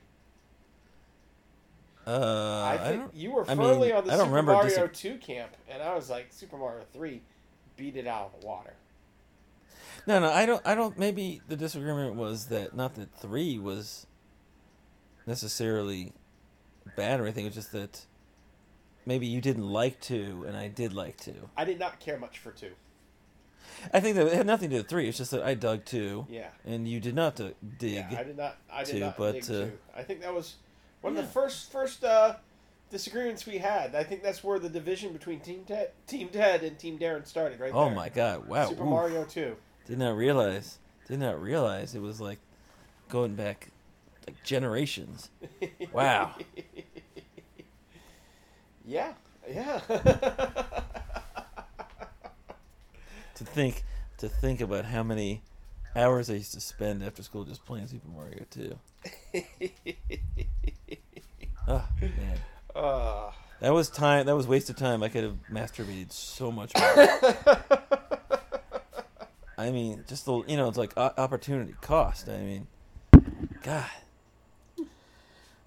Uh, I I think don't. you were I firmly mean, on the I Super remember Mario dis- 2 camp, and I was like, Super Mario 3 beat it out of the water. No, no, I don't. I don't. Maybe the disagreement was that not that three was necessarily bad or anything. It was just that maybe you didn't like two and I did like two. I did not care much for 2. I think that it had nothing to do with three. It's just that I dug two, Yeah. and you did not dig. Yeah, I did not. I did two, not but, dig uh, two. I think that was one of the first first uh, disagreements we had. I think that's where the division between Team Ted, Team Ted, and Team Darren started. Right oh there. my god! Wow. Super oof. Mario Two. Did not realize. Did not realize it was like going back like generations. Wow. Yeah. Yeah. To think, to think about how many hours I used to spend after school just playing Super Mario 2. Oh man, uh, that was time. That was wasted time. I could have masturbated so much more. I mean, just the you know, it's like o- opportunity cost. I mean, God.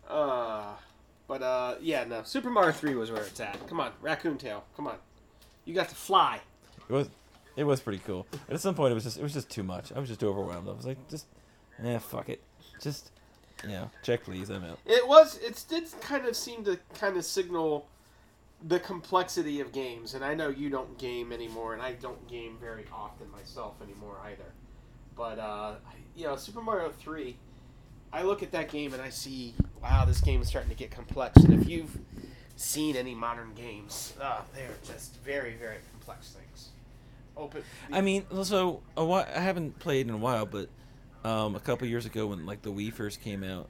uh, but uh, yeah, no. Super Mario Three was where it's at. Come on, Raccoon Tail. Come on, you got to fly. It was it was pretty cool. But at some point it was just it was just too much. I was just overwhelmed. I was like, just eh, fuck it. Just you know, check please, I'm out. It was. It did kind of seem to kind of signal the complexity of games, and I know you don't game anymore, and I don't game very often myself anymore either. But uh, you know, Super Mario Three, I look at that game and I see, wow, this game is starting to get complex. And if you've seen any modern games, uh, they're just very, very complex things. Open. I mean, so a while, I haven't played in a while, but um, a couple years ago when like the Wii first came out,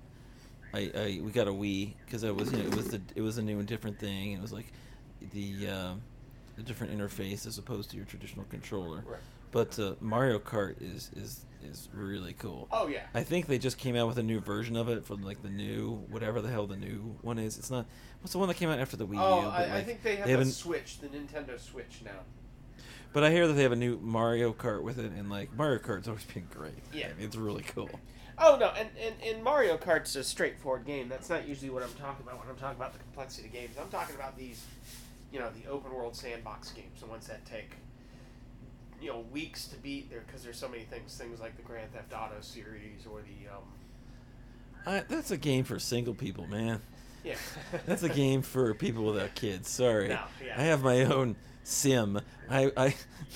I, I we got a Wii because it was you know it was the it was a new and different thing. It was like the um, the different interface as opposed to your traditional controller. Right. But uh, Mario Kart is is is really cool. Oh yeah. I think they just came out with a new version of it for like the new whatever the hell the new one is. It's not what's the one that came out after the Wii Oh, U? I, but, I think they have they a haven't- Switch, the Nintendo Switch now. But I hear that they have a new Mario Kart with it, and like Mario Kart's always been great. Yeah. I mean, it's really cool. Oh no, and, and, and Mario Kart's a straightforward game. That's not usually what I'm talking about when I'm talking about the complexity of games. I'm talking about these, you know, the open world sandbox games, the ones that take, you know, weeks to beat. There because there's so many things, things like the Grand Theft Auto series or the um, I, that's a game for single people, man. yeah. That's a game for people without kids. Sorry, No, yeah. I have my own sim. I I,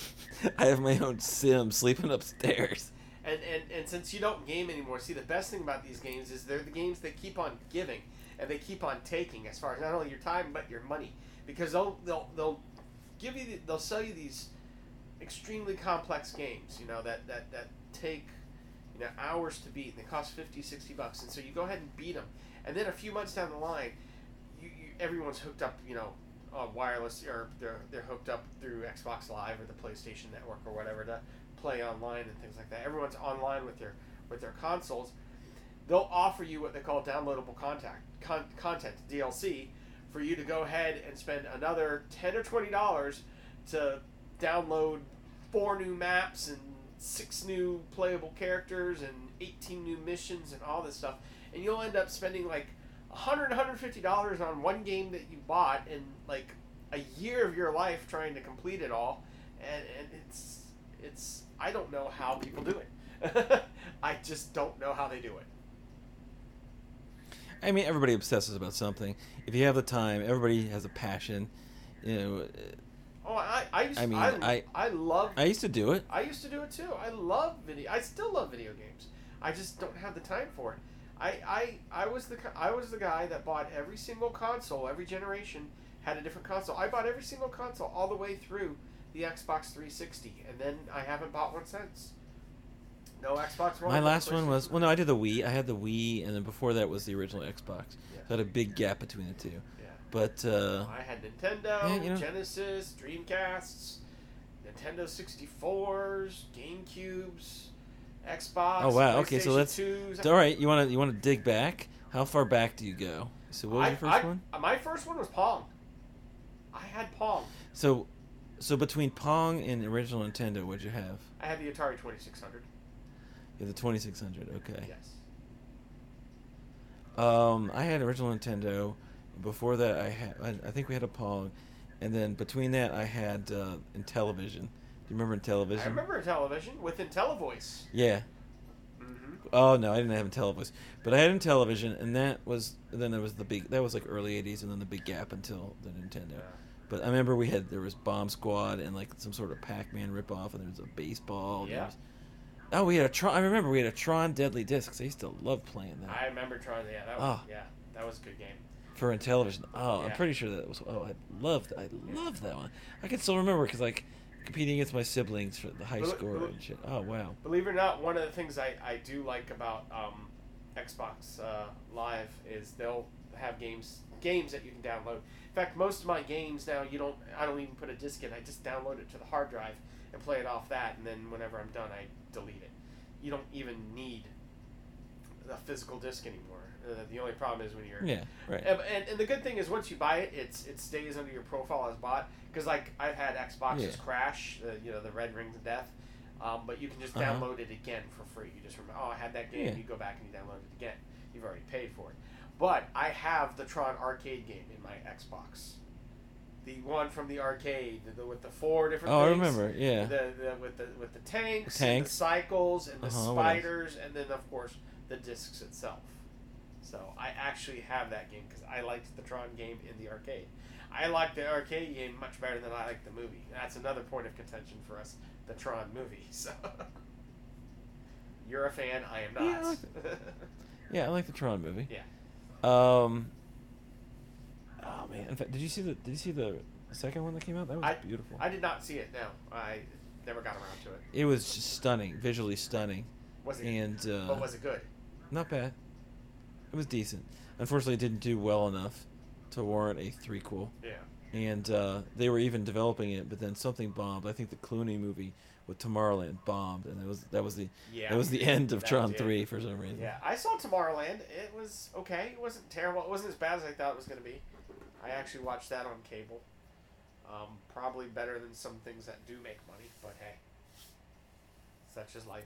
I have my own sim sleeping upstairs. And, and and since you don't game anymore, see the best thing about these games is they're the games that keep on giving and they keep on taking as far as not only your time but your money because they'll they'll they'll give you the, they'll sell you these extremely complex games you know that that that take you know hours to beat and they cost 50 60 bucks and so you go ahead and beat them and then a few months down the line you, you everyone's hooked up you know uh, wireless or they're they're hooked up through Xbox Live or the PlayStation Network or whatever to play online and things like that. Everyone's online with their with their consoles. They'll offer you what they call downloadable contact con- content DLC for you to go ahead and spend another ten or twenty dollars to download four new maps and six new playable characters and 18 new missions and all this stuff and you'll end up spending like 100 150 dollars on one game that you bought in like a year of your life trying to complete it all and, and it's it's i don't know how people do it i just don't know how they do it I mean, everybody obsesses about something. If you have the time, everybody has a passion. You know, oh i i used I mean, I, I- I love I used to do it. I used to do it too. I love video. I still love video games. I just don't have the time for it. I, I, I was the I was the guy that bought every single console. Every generation had a different console. I bought every single console all the way through the Xbox 360, and then I haven't bought one since. No Xbox One. My last one was well, no, I did the Wii. I had the Wii, and then before that was the original Xbox. Yeah. So I had a big gap between the two. Yeah. But uh, I had Nintendo, Yeah, you know- Genesis, Dreamcasts, Nintendo 64s, GameCubes, Xbox. Oh, wow. Okay, so let's- 2s. all right, you want to you want to dig back? How far back do you go? So what was I- your first I- one? My first one was Pong. I had Pong. So, so between Pong and original Nintendo, what'd you have? I had the Atari 2600. You had the 2600. Okay. Yes. Um, I had original Nintendo. Before that, I had I, I think we had a Pong, and then between that, I had uh, Intellivision. Do you remember Intellivision? I remember a television with IntelliVoice. Yeah. Mm-hmm. Oh no, I didn't have Intellivoice, but I had Intellivision, and that was then there was the big that was like early '80s, and then the big gap until the Nintendo. But I remember we had there was Bomb Squad and like some sort of Pac-Man ripoff, and there was a baseball. Yeah. was- oh, we had a Tron. I remember we had a Tron Deadly Discs. I used to love playing that I remember trying. Yeah, that was Ah. yeah, that was a good game. For Intellivision. Oh, I'm Yeah. pretty sure that was. Oh, I loved. I loved that one. I can still remember because like competing against my siblings for the high But- score but- and shit. Oh wow. Believe it or not, one of the things I, I do like about um, Xbox uh, Live is they'll have games games that you can download. In fact, most of my games now you don't. I don't even put a disc in. I just download it to the hard drive and play it off that, and then whenever I'm done, I delete it. You don't even need a physical disc anymore. Uh, the only problem is when you're Yeah. Right. and, and, and the good thing is once you buy it, it's it stays under your profile as bought. Because like I've had Xboxes Yeah. crash, uh, you know the red rings of death, um, but you can just Uh-huh. download it again for free. You just remember, oh, I had that game. Yeah. You go back and you download it again. You've already paid for it. But I have the Tron arcade game in my Xbox, the one from the arcade the, with the four different. Oh, I remember. Yeah. The, the with the with the tanks, tanks. the cycles, and the Uh-huh, spiders, and then of course the discs itself. So I actually have that game because I liked the Tron game in the arcade. I like the arcade game much better than I like the movie. That's another point of contention for us, the Tron movie. So you're a fan, I am Yeah, I not. like Yeah, I like the Tron movie. Yeah. Um. Oh man! In fact, did you see the Did you see the second one that came out? That was I- beautiful. I did not see it. No, I never got around to it. it was just stunning, visually stunning, Was it? and uh, but was it good? not bad. It was decent. Unfortunately, it didn't do well enough to warrant a threequel. Yeah. And uh, they were even developing it, but then something bombed. I think the Clooney movie with Tomorrowland bombed, and it was that was the Yeah. that was the end of Tron did. Three for some reason. Yeah, I saw Tomorrowland. It was okay. It wasn't terrible. It wasn't as bad as I thought it was going to be. I actually watched that on cable. Um, probably better than some things that do make money, but hey, such is life.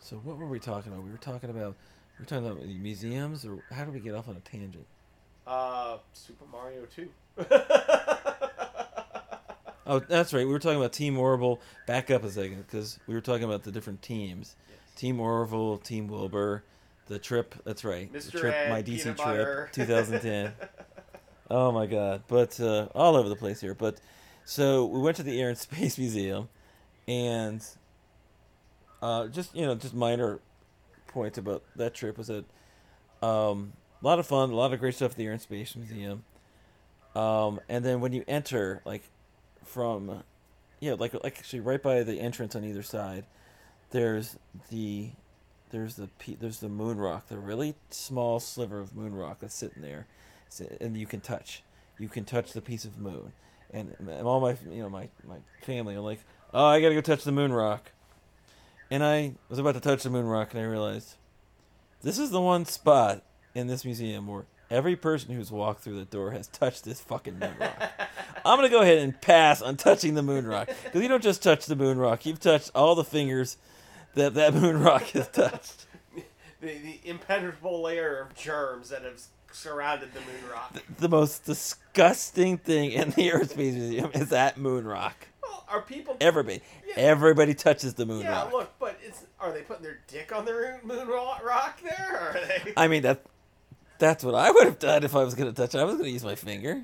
So what were we talking about? We were talking about were talking about museums, or how did we get off on a tangent? Uh, Super Mario Two. Oh, that's right. We were talking about Team Orville. Back up a second, because we were talking about the different teams. Team Orville, Team Wilbur, the trip. That's right. The Mr. trip, Ed, my DC trip, Butter. 2010. oh my God! But uh, all over the place here. But so we went to the Air and Space Museum, and uh, just you know, just minor points about that trip was that um, a lot of fun, a lot of great stuff at the Air and Space Museum. Um, and then when you enter, like from, yeah, like like actually right by the entrance on either side, there's the there's the there's the moon rock, the really small sliver of moon rock that's sitting there, and you can touch, you can touch the piece of moon, and, and all my you know my my family are like, oh, I gotta go touch the moon rock, and I was about to touch the moon rock, and I realized, this is the one spot in this museum where every person who's walked through the door has touched this fucking moon rock. I'm gonna go ahead and pass on touching the moon rock because you don't just touch the moon rock; you've touched all the fingers that that moon rock has touched. the, the impenetrable layer of germs that have surrounded the moon rock. The most disgusting thing in the Aerospace Museum is that moon rock. Well, are people? Everybody, Yeah. everybody touches the moon rock. yeah, rock. look, but it's are they putting their dick on the moon ro- rock there? Or are they? I mean that. That's what I would have done if I was gonna touch it. I was gonna use my finger.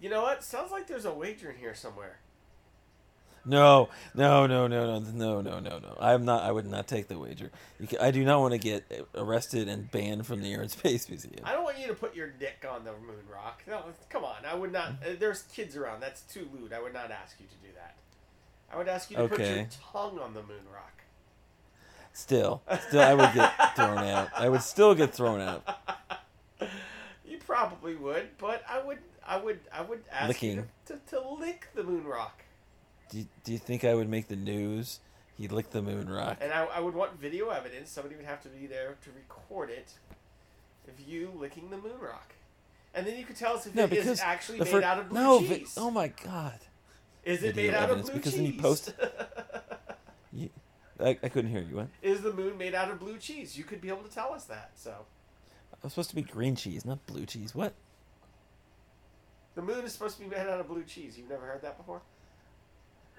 You know what? Sounds like there's a wager in here somewhere. No, no, no, no, no, no, no, no, no. I'm not. I would not take the wager. You can, I do not want to get arrested and banned from the Air and Space Museum. I don't want you to put your dick on the moon rock. No, come on. I would not. uh, There's kids around. That's too lewd. I would not ask you to do that. I would ask you to put your tongue on the moon rock. Still, still, I would get thrown out. I would still get thrown out. You probably would, but I would. I would. I would ask you to, to, to lick the moon rock, Do you, do you think I would make the news? He licked the moon rock. and I, I would want video evidence. Somebody would have to be there to record it of you licking the moon rock, and then you could tell us if No, it is actually made fir- out of blue no, vi- oh my god, is it video made out of blue because cheese? then you post- you, I, I couldn't hear you. What? is the moon made out of blue cheese? You could be able to tell us that. So I was supposed to be green cheese, not blue cheese. What? the moon is supposed to be made out of blue cheese. You've never heard that before?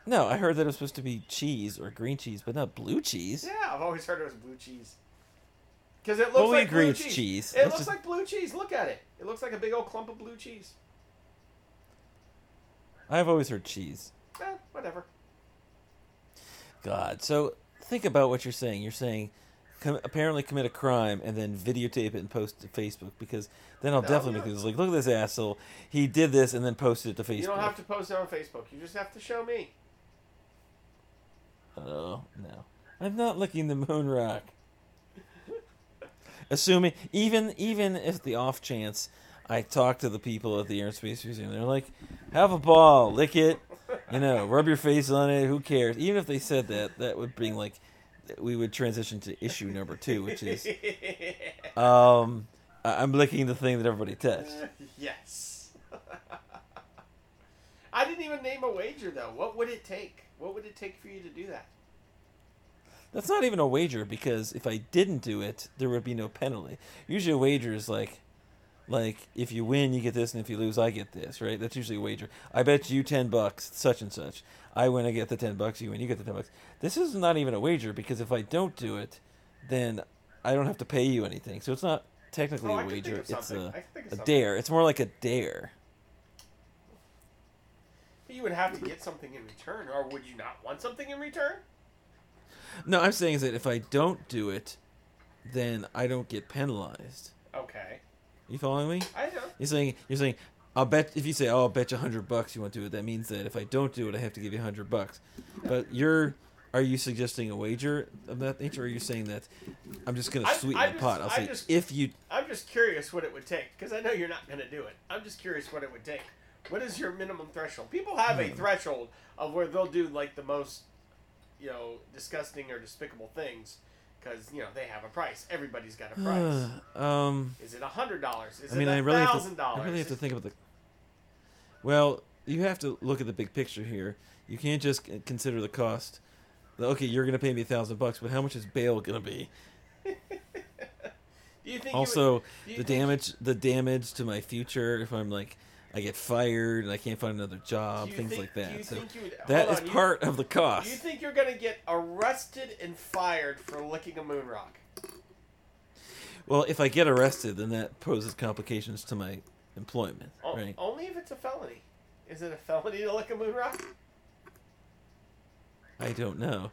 No, I heard that it was supposed to be cheese or green cheese, but not blue cheese. Yeah, I've always heard it was blue cheese. Because it looks Well, we like agree blue it's cheese. cheese. It Let's looks just- like blue cheese. Look at it. It looks like a big old clump of blue cheese. I've always heard cheese. Eh, whatever. God. So think about what you're saying. You're saying com- apparently commit a crime and then videotape it and post it to Facebook because then I'll No, definitely make this like look at this asshole. He did this and then posted it to Facebook. You don't have to post it on Facebook. You just have to show me. Oh no, I'm not licking the moon rock. Assuming even even if the off chance I talk to the people at the Air and Space Museum, they're like, "Have a ball, lick it, you know, rub your face on it. Who cares?" Even if they said that, that would bring like we would transition to issue number two, which is um, I- I'm licking the thing that everybody touched. yes. I didn't even name a wager though. What would it take? What would it take for you to do that? That's not even a wager because if I didn't do it, there would be no penalty. Usually, a wager is like, like if you win, you get this, and if you lose, I get this. Right? That's usually a wager. I bet you ten bucks, such and such. I win, I get the ten bucks. You win, you get the ten bucks. This is not even a wager because if I don't do it, then I don't have to pay you anything. So it's not technically Oh, a wager. It's a, I can think of a dare. It's more like a dare. You would have to get something in return, or would you not want something in return? No, I'm saying is that if I don't do it, then I don't get penalized. Okay. You following me? I know. You're saying you're saying I'll bet if you say oh I'll bet you hundred bucks you want to do it that means that if I don't do it I have to give you hundred bucks, but you're are you suggesting a wager of that nature or are you saying that I'm just gonna I- sweeten I the just- pot? I'll I say just- if you I'm just curious what it would take because I know you're not going to do it. I'm just curious what it would take. What is your minimum threshold? People have a threshold of where they'll do like the most, you know, disgusting or despicable things because you know they have a price. Everybody's got a price. um is it a hundred dollars? Is I mean it I a really have thousand to I really have to think about the well you have to look at the big picture here. You can't just c- consider the cost. Okay, you're gonna pay me a thousand bucks, but how much is bail gonna be? Do you think you also would- do you the think- damage the damage to my future if i'm like i get fired and i can't find another job things think- like that you so would- that is you- part of the Do cost you think you're going to get arrested and fired for licking a moon rock? well if i get arrested then that poses complications to my employment O- right Only if it's a felony. Is it a felony to lick a moon rock? i don't know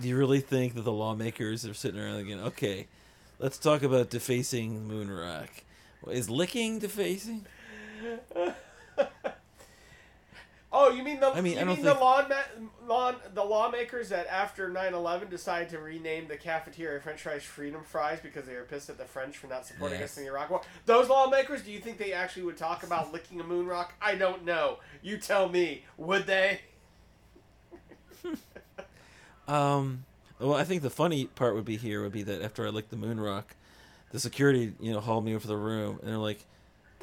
do you really think that the lawmakers are sitting around again okay let's talk about defacing moon rock is licking defacing Oh, you mean the I mean, you I mean the think- lawn, ma- lawn the lawmakers that after 9-11 decided to rename the cafeteria French fries Freedom Fries because they were pissed at the French for not supporting Yes. us in the Iraq War. Those lawmakers, do you think they actually would talk about licking a moon rock? I don't know. You tell me. Would they? Um, well, I think the funny part would be here would be that after I licked the moon rock, the security, you know, hauled me over the room, and they're like,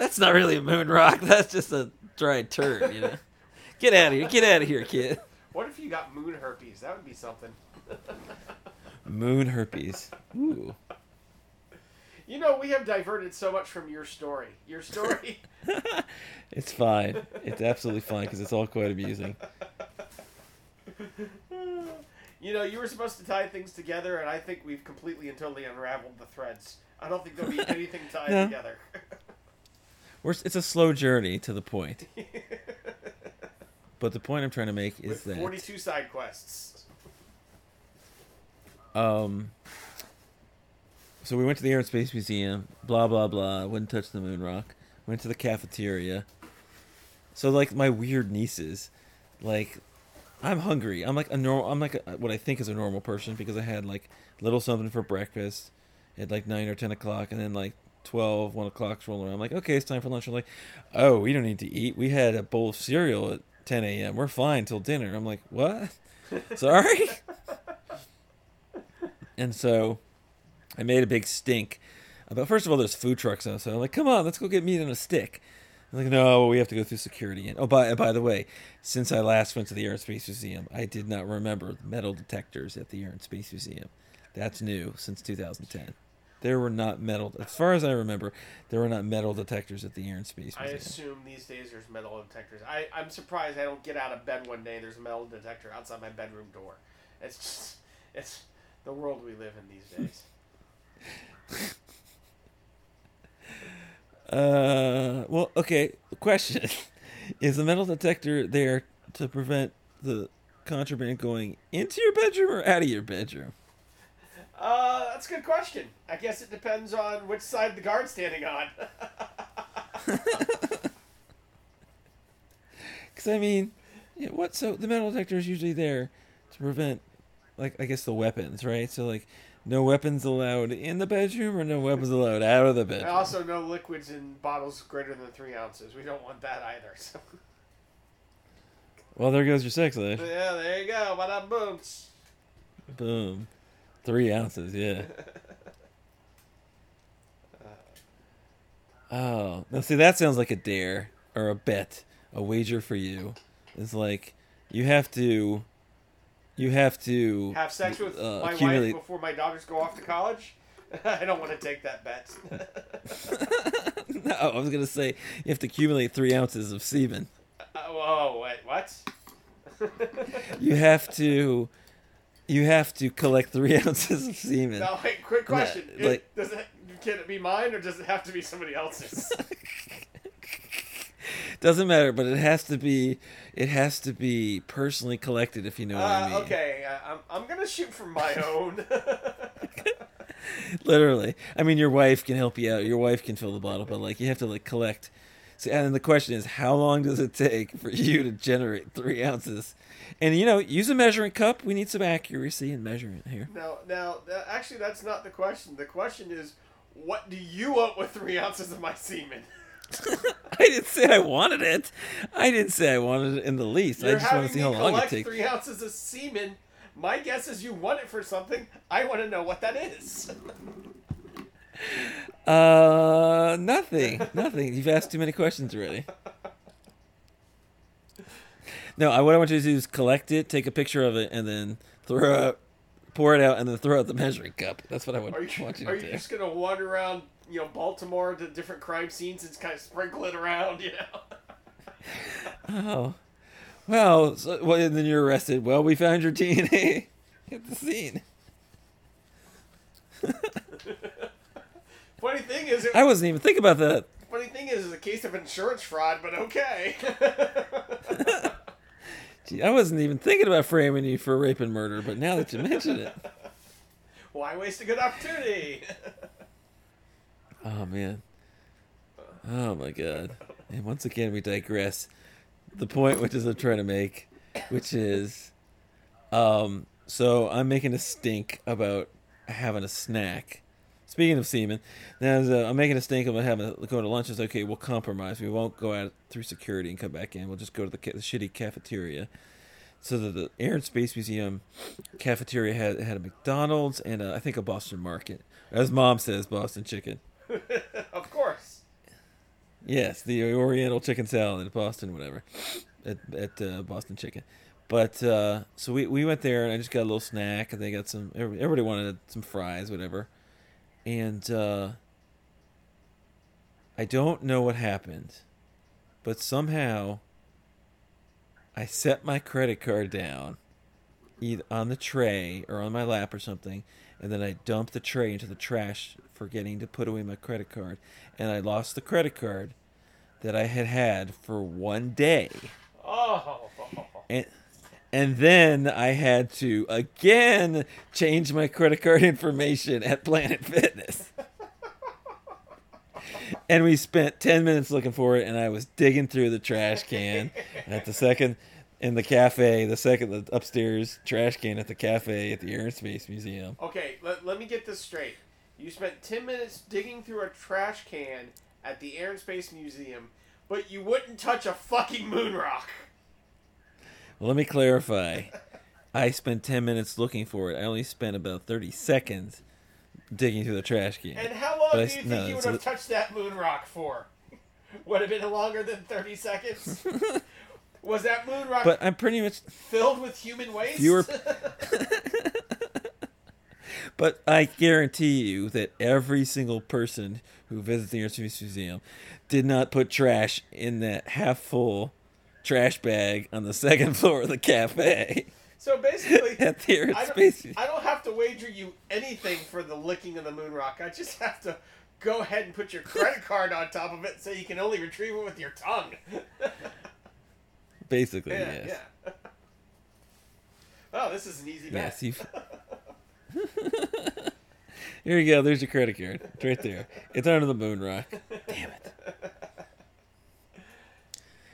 "That's not really a moon rock. That's just a dried turd." You know, get out of here, get out of here, kid. What if you got moon herpes? That would be something. Moon herpes. Ooh. You know, we have diverted so much from your story. Your story. It's fine. It's absolutely fine because it's all quite amusing. you know, you were supposed to tie things together, and I think we've completely and totally unraveled the threads. I don't think there'll be anything tied No. together. We're, it's a slow journey to the point, but the point I'm trying to make is With that 42 side quests. Um. So we went to the Air and Space Museum. Blah blah blah. Wouldn't touch the moon rock. Went to the cafeteria. So like my weird nieces, like, I'm hungry. I'm like a normal. I'm like a, what I think is a normal person because I had like little something for breakfast at like nine or ten o'clock, and then like 12, 1 o'clock's rolling around. I'm like, okay, it's time for lunch. I'm like, oh, we don't need to eat. We had a bowl of cereal at 10 a.m. We're fine till dinner. I'm like, what? Sorry. And so I made a big stink. But first of all, there's food trucks outside. I'm like, come on, let's go get meat on a stick. I'm like, no, we have to go through security. And oh, by by the way, since I last went to the Air and Space Museum, I did not remember metal detectors at the Air and Space Museum. That's new since 2010. There were not metal, as far as I remember, there were not metal detectors at the Air and Space Museum. I assume these days there's metal detectors. I, I'm surprised I don't get out of bed one day and there's a metal detector outside my bedroom door. It's just, it's the world we live in these days. Uh, well, okay. Question: Is the metal detector there to prevent the contraband going into your bedroom or out of your bedroom? Uh, that's a good question. I guess it depends on which side the guard's standing on. Because I mean, yeah, what? So the metal detector is usually there to prevent, like, I guess the weapons, right? So like, no weapons allowed in the bedroom or no weapons allowed out of the and bedroom. also, no liquids in bottles greater than three ounces. We don't want that either. So. Well, there goes your sex life. Yeah, there you go. Bada boom. Boom, three ounces. Yeah. Oh, now see, that sounds like a dare or a bet, a wager for you. It's like you have to, you have to Have sex with uh, my accumulate- wife before my daughters go off to college? I don't want to take that bet. no, I was gonna say you have to accumulate three ounces of semen. oh, wait, what? You have to, you have to collect three ounces of semen. now, wait, quick question. Yeah, like- It- does it, can it be mine or does it have to be somebody else's? Doesn't matter, but it has to be, it has to be personally collected. If you know what I Uh, mean. okay, uh, I'm, I'm going to shoot for my own. Literally. I mean, your wife can help you out. Your wife can fill the bottle, but like you have to like collect. So, and then the question is, how long does it take for you to generate three ounces? And you know, use a measuring cup. We need some accuracy in measurement here. now, now, actually, that's not the question. The question is, what do you want with three ounces of my semen? I didn't say I wanted it. I didn't say I wanted it in the least. I You're just want to see how long it takes. three ounces of semen. My guess is you want it for something. I want to know what that is. Uh, nothing, nothing. You've asked too many questions already. No, I, what I want you to do is collect it, take a picture of it, and then throw out, pour it out, and then throw out the measuring cup. That's what I would you, want you to do. are you just gonna wander around, you know, Baltimore to different crime scenes and kind of sprinkle it around, you know? Oh, well, so, well, and then you're arrested. Well, we found your DNA at the scene. Funny thing is, it, I wasn't even thinking about that. funny thing is, it's a case of insurance fraud, but okay. Gee, I wasn't even thinking about framing you for rape and murder, but now that you mention it, Why waste a good opportunity? oh man, oh my god! And once again, we digress. The point which is I'm trying to make, which is, um, so I'm making a stink about having a snack. Speaking of semen, now uh, I'm making a stink about having a, going to lunch. It's okay. We'll compromise. We won't go out through security and come back in. We'll just go to the, ca- the shitty cafeteria. So that the Air and Space Museum cafeteria had had a McDonald's and a, I think a Boston Market, as Mom says, Boston chicken. of course. Yes, the Oriental chicken salad at Boston, whatever, at at uh, Boston Chicken. But uh, so we we went there and I just got a little snack and they got some. Everybody wanted some fries, whatever. And uh, I don't know what happened, but somehow I set my credit card down, either on the tray or on my lap or something, and then I dumped the tray into the trash, forgetting to put away my credit card, and I lost the credit card that I had had for one day, Oh. and and then I had to again change my credit card information at Planet Fitness. And we spent 10 minutes looking for it, and I was digging through the trash can at the second, in the cafe, the second, the upstairs trash can at the cafe at the Air and Space Museum. Okay, let, let me get this straight. You spent 10 minutes digging through a trash can at the Air and Space Museum, but you wouldn't touch a fucking moon rock. Let me clarify. I spent 10 minutes looking for it. I only spent about 30 seconds digging through the trash can. And how long But do you s- think no, you would have a- touched that moon rock for? Would have been longer than 30 seconds? Was that moon rock But I'm pretty much. filled with human waste? Fewer- But I guarantee you that every single person who visits the Air Museum did not put trash in that half full trash bag on the second floor of the cafe so basically, at the Air I don't, Space I don't have to wager you anything for the licking of the moon rock. I just have to go ahead and put your credit card on top of it so you can only retrieve it with your tongue. Basically, Yeah, yes. yeah. oh, this is an easy bet. Here you go. There's your credit card. It's right there. It's under the moon rock. Damn it.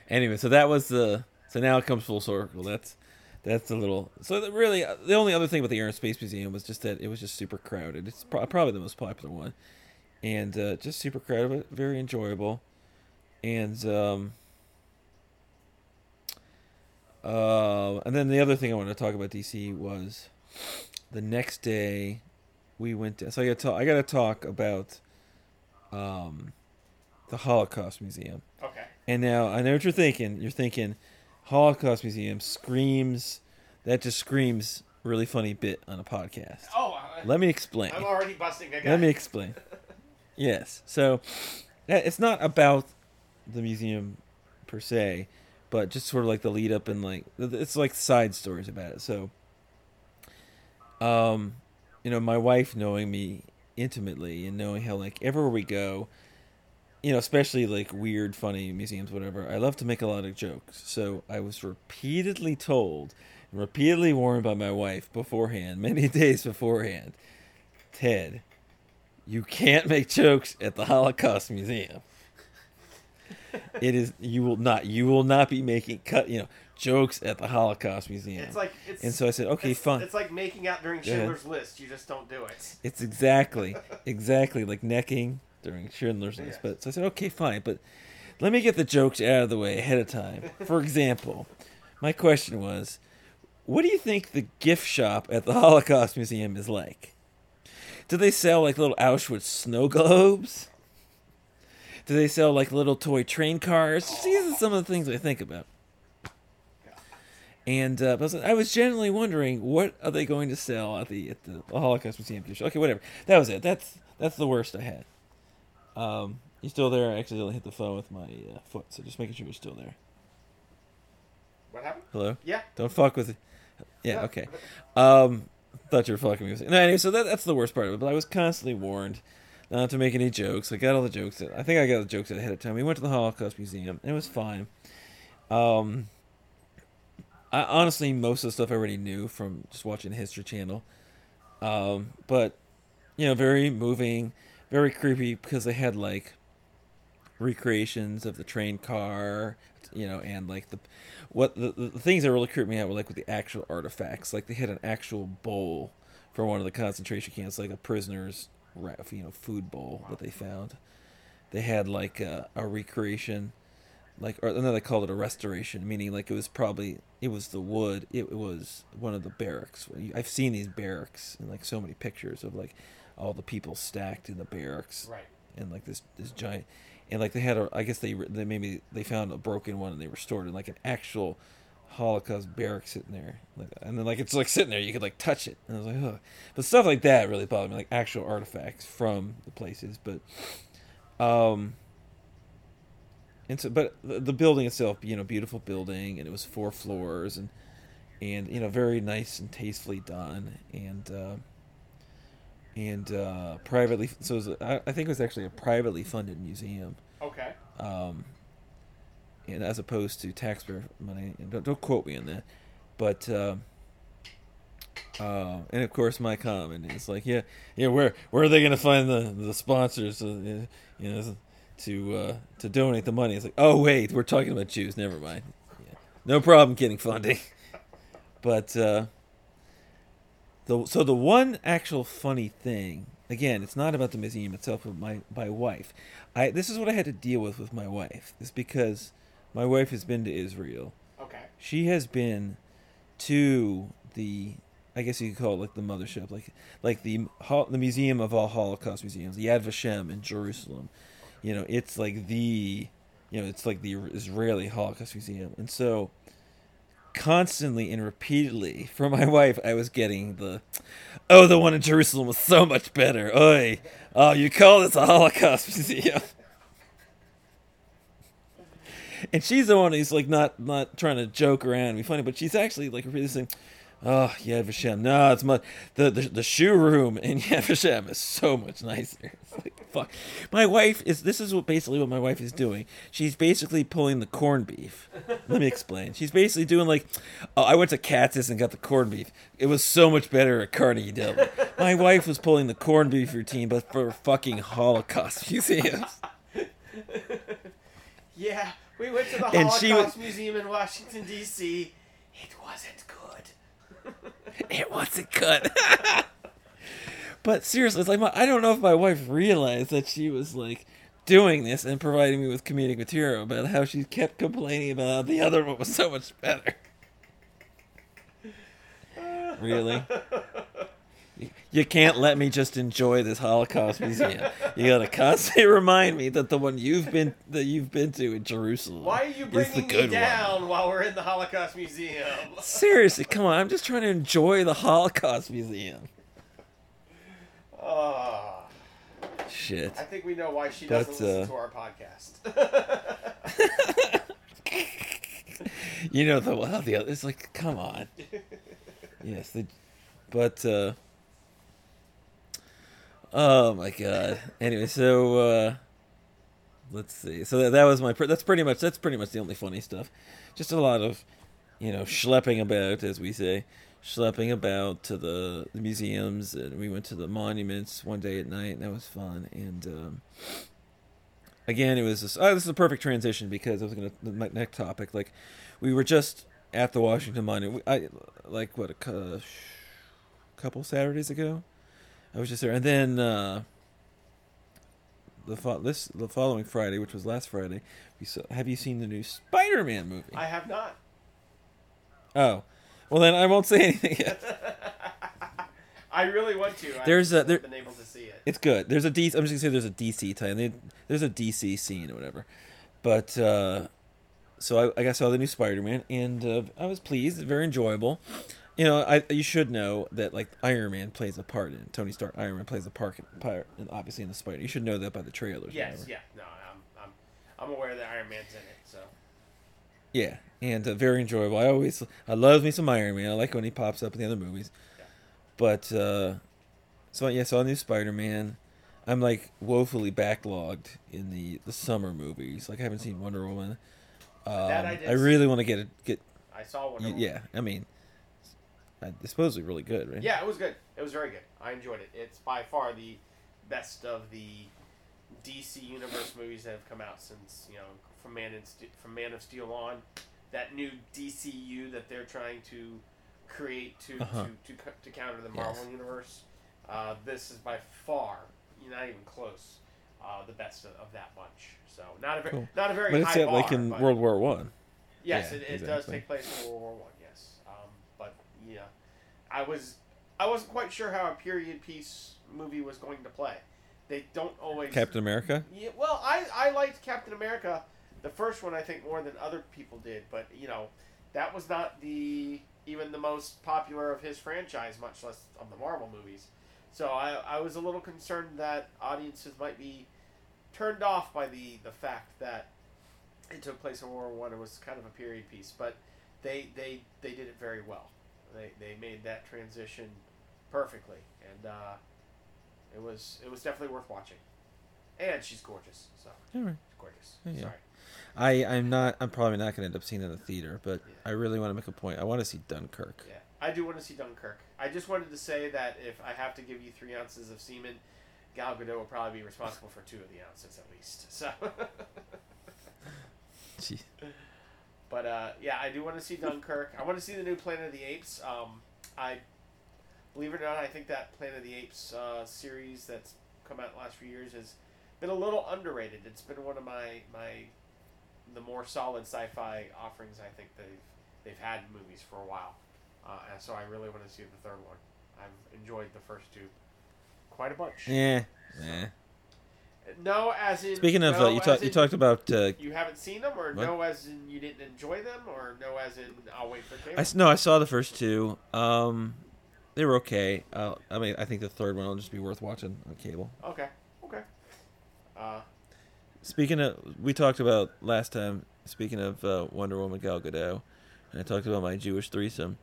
Anyway, so that was the. So now it comes full circle. That's that's a little. So that really, uh, the only other thing with the Air and Space Museum was just that it was just super crowded. It's pro- probably the most popular one, and uh, just super crowded, but very enjoyable. And um, uh, and then the other thing I wanted to talk about DC was the next day we went to, so I got to I got to talk about um the Holocaust Museum. Okay. And now I know what you're thinking. You're thinking Holocaust Museum screams that just screams really funny bit on a podcast. Oh, I, Let me explain. I'm already busting a guy. Let me explain. Yes. So uh, it's not about the museum per se, but just sort of like the lead up and like it's like side stories about it. So um you know, my wife knowing me intimately and knowing how like everywhere we go, you know, especially like weird, funny museums, whatever, I love to make a lot of jokes. So I was repeatedly told and repeatedly warned by my wife beforehand, many days beforehand, Ted, you can't make jokes at the Holocaust Museum. It is you will not you will not be making cut you know jokes at the Holocaust Museum. It's like it's. and so I said, okay, it's, fine. It's like making out during. Schindler's List. You just don't do it. It's exactly, exactly like necking during Schindler's List. But so I said, okay, fine, but let me get the jokes out of the way ahead of time. For example, my question was, what do you think the gift shop at the Holocaust Museum is like? Do they sell like little Auschwitz snow globes? Do they sell like little toy train cars? These are some of the things I think about. And uh, I was- I was generally wondering what are they going to sell at the at the Holocaust Museum? Okay, whatever. That was it. That's that's the worst I had. Um, you still there? I accidentally hit the phone with my uh, foot, so just making sure you're still there. What happened? Hello. Yeah. Don't fuck with it. Yeah. Yeah. Okay. Um, thought you were fucking me. No, anyway, so that, that's the worst part of it. But I was constantly warned not to make any jokes. I got all the jokes. That, I think I got the jokes ahead of time. We went to the Holocaust Museum, and it was fine. Um, I honestly most of the stuff I already knew from just watching the History Channel. Um, but you know, very moving, very creepy because they had like recreations of the train car, you know, and like the what the, the things that really creeped me out were like with the actual artifacts. Like they had an actual bowl for one of the concentration camps, like a prisoner's you know food bowl that they found. They had like a, a recreation, like or no, they called it a restoration, meaning like it was probably it was the wood. It was one of the barracks. I've seen these barracks in like so many pictures of like all the people stacked in the barracks. Right. and like this this giant and like they had a I guess they they maybe they found a broken one and they restored it like an actual Holocaust barrack sitting there. Like and then like it's like sitting there. You could like touch it. And I was like oh but stuff like that really bothered me like actual artifacts from the places. But um and so but the, the building itself you know beautiful building and it was four floors and and you know very nice and tastefully done. And uh and uh, privately. So was, I, I think it was actually a privately funded museum, Okay. um, and as opposed to taxpayer money. And don't, don't quote me on that, but uh, uh, and of course my comment is like, yeah, yeah, where where are they going to find the the sponsors, uh, you know, to uh, to donate the money? It's like, oh wait, we're talking about Jews. Never mind. Yeah. No problem getting funding, but. The, so the one actual funny thing, again, it's not about the museum itself, but my my wife. I this is what I had to deal with with my wife. Is because my wife has been to Israel. Okay. She has been to the, I guess you could call it like the mothership, like like the the Museum of all Holocaust museums, the Yad Vashem in Jerusalem. You know, it's like the, you know, it's like the Israeli Holocaust museum, and so constantly and repeatedly from my wife I was getting the oh the one in Jerusalem was so much better. Oi. Oh, you call this a Holocaust museum. And she's the one who's like not not trying to joke around and be funny, but she's actually like really saying, Oh, Yad Vashem. No, it's much. The, the the shoe room in Yad Vashem is so much nicer. It's like, fuck. My wife is. This is what basically what my wife is doing. She's basically pulling the corned beef. Let me explain. She's basically doing like, oh, I went to Katz's and got the corned beef. It was so much better at Carnegie Deli. My wife was pulling the corned beef routine, but for fucking Holocaust museums. Yeah, we went to the Holocaust Museum in Washington D.C. It wasn't good. it wasn't good. but seriously, it's like my, I don't know if my wife realized that she was like doing this and providing me with comedic material about how she kept complaining about how the other one was so much better. really? You can't let me just enjoy this Holocaust museum. You gotta constantly remind me that the one you've been that you've been to in Jerusalem. Why are you bringing me good one. down while we're in the Holocaust Museum? Seriously, come on! I'm just trying to enjoy the Holocaust museum. Oh, Shit. I think we know why she But, doesn't listen uh, to our podcast. you know the well the other it's like come on yes the but uh oh my god anyway so uh let's see so that, that was my that's pretty much that's pretty much the only funny stuff just a lot of you know schlepping about as we say schlepping about to the, the museums and we went to the monuments one day at night and that was fun and um again, it was this. Oh, this is a perfect transition because I was going to my next topic. Like, we were just at the Washington Monument. I like what a cou- couple Saturdays ago. I was just there, and then uh, the fo- this the following Friday, which was last Friday, we saw. Have you seen the new Spider-Man movie? I have not. oh, well then I won't say anything yet. I really want to. There's just a- there- been able to see it. It's good. There's a DC. I'm just gonna say there's a DC tie. There's a DC scene or whatever. But uh, so I, I guess I saw the new Spider-Man, and uh, I was pleased. Very enjoyable. You know, I you should know that like Iron Man plays a part in Tony Stark. Iron Man plays a part, part and obviously in the Spider. You should know that by the trailers. Yes, yeah. No, I'm, I'm, I'm aware that Iron Man's in it. So Yeah, and uh, very enjoyable. I always I love me some Iron Man. I like when he pops up in the other movies. Yeah. But uh, so yeah, saw a new Spider Man. I'm like woefully backlogged in the the summer movies. Like I haven't seen Wonder Woman. Um, That I I really want to get it. Get I saw one. y- yeah. I mean, I- it's supposedly really good, right? Yeah, it was good. It was very good. I enjoyed it. It's by far the best of the DC Universe movies that have come out since you know from Man and Ste- from Man of Steel on. That new DCU that they're trying to create to Uh-huh. to, to, to counter the Marvel universe. Uh, this is by far, not even close, uh, the best of, of that bunch. So not a very Cool. not a very but it's high set like in World War One. Yes, Yeah, it, it does take place in World War One. Yeah, I was I wasn't quite sure how a period piece movie was going to play. They don't always. Captain America. Yeah, well, I I liked Captain America, the first one I think more than other people did, but you know, that was not the even the most popular of his franchise, much less of the Marvel movies. So I I was a little concerned that audiences might be turned off by the the fact that it took place in World War One. It was kind of a period piece, but they they they did it very well. They they made that transition perfectly, and uh, it was it was definitely worth watching. And she's gorgeous, so All right. she's gorgeous. Yeah. Sorry. I I'm not. I'm probably not going to end up seeing it in the theater, but Yeah. I really want to make a point. I want to see Dunkirk. Yeah, I do want to see Dunkirk. I just wanted to say that if I have to give you three ounces of semen, Gal Gadot will probably be responsible for two of the ounces at least. So, Gee. but uh, yeah, I do want to see Dunkirk. I want to see the new Planet of the Apes. Um, I believe it or not, I think that Planet of the Apes uh, series that's come out the last few years has been a little underrated. It's been one of my my the more solid sci-fi offerings I think they've they've had in movies for a while. Uh, and so I really want to see the third one. I've enjoyed the first two quite a bunch. Yeah. Yeah. No, as in Speaking of, no, uh, you talked. You in talked about. Uh, you haven't seen them, or What? no, as in you didn't enjoy them, or no, as in I'll wait for cable. I no, I saw the first two. Um, they were okay. Uh, I mean, I think the third one will just be worth watching on cable. Okay, okay. Uh, Speaking of, we talked about last time. Speaking of uh, Wonder Woman Gal Gadot, and I talked about my Jewish threesome.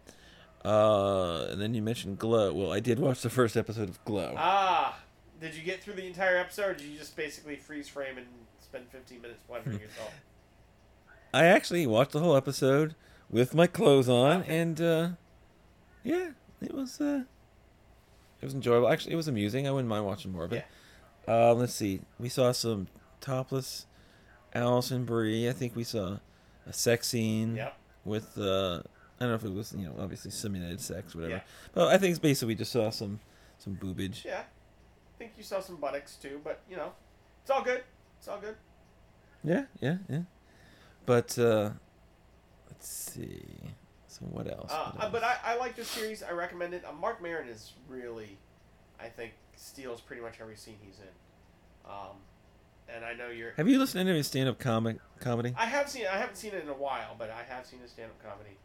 Uh, and then you mentioned Glow. Well, I did watch the first episode of Glow. Ah, did you get through the entire episode, or did you just basically freeze frame and spend 15 minutes Hmm. wondering yourself? I actually watched the whole episode with my clothes on, Okay. and uh, yeah, it was uh, it was enjoyable. Actually, it was amusing. I wouldn't mind watching more of it. Uh, let's see. We saw some topless Alison Brie. I think we saw a sex scene Yep. with uh, I don't know if it was you know obviously simulated sex, whatever. Yeah. But I think it's basically we just saw some some boobage. Yeah. Think you saw some buttocks too, but you know, it's all good. It's all good. Yeah, yeah, yeah. But uh, let's see. So what else? Uh, What uh, but? I, I like this series. I recommend it. Uh, Marc Maron is really, I think, steals pretty much every scene he's in. Um, and I know you're. Have you listened to any stand-up comic comedy? I have seen. I haven't seen it in a while, but I have seen his stand-up comedy.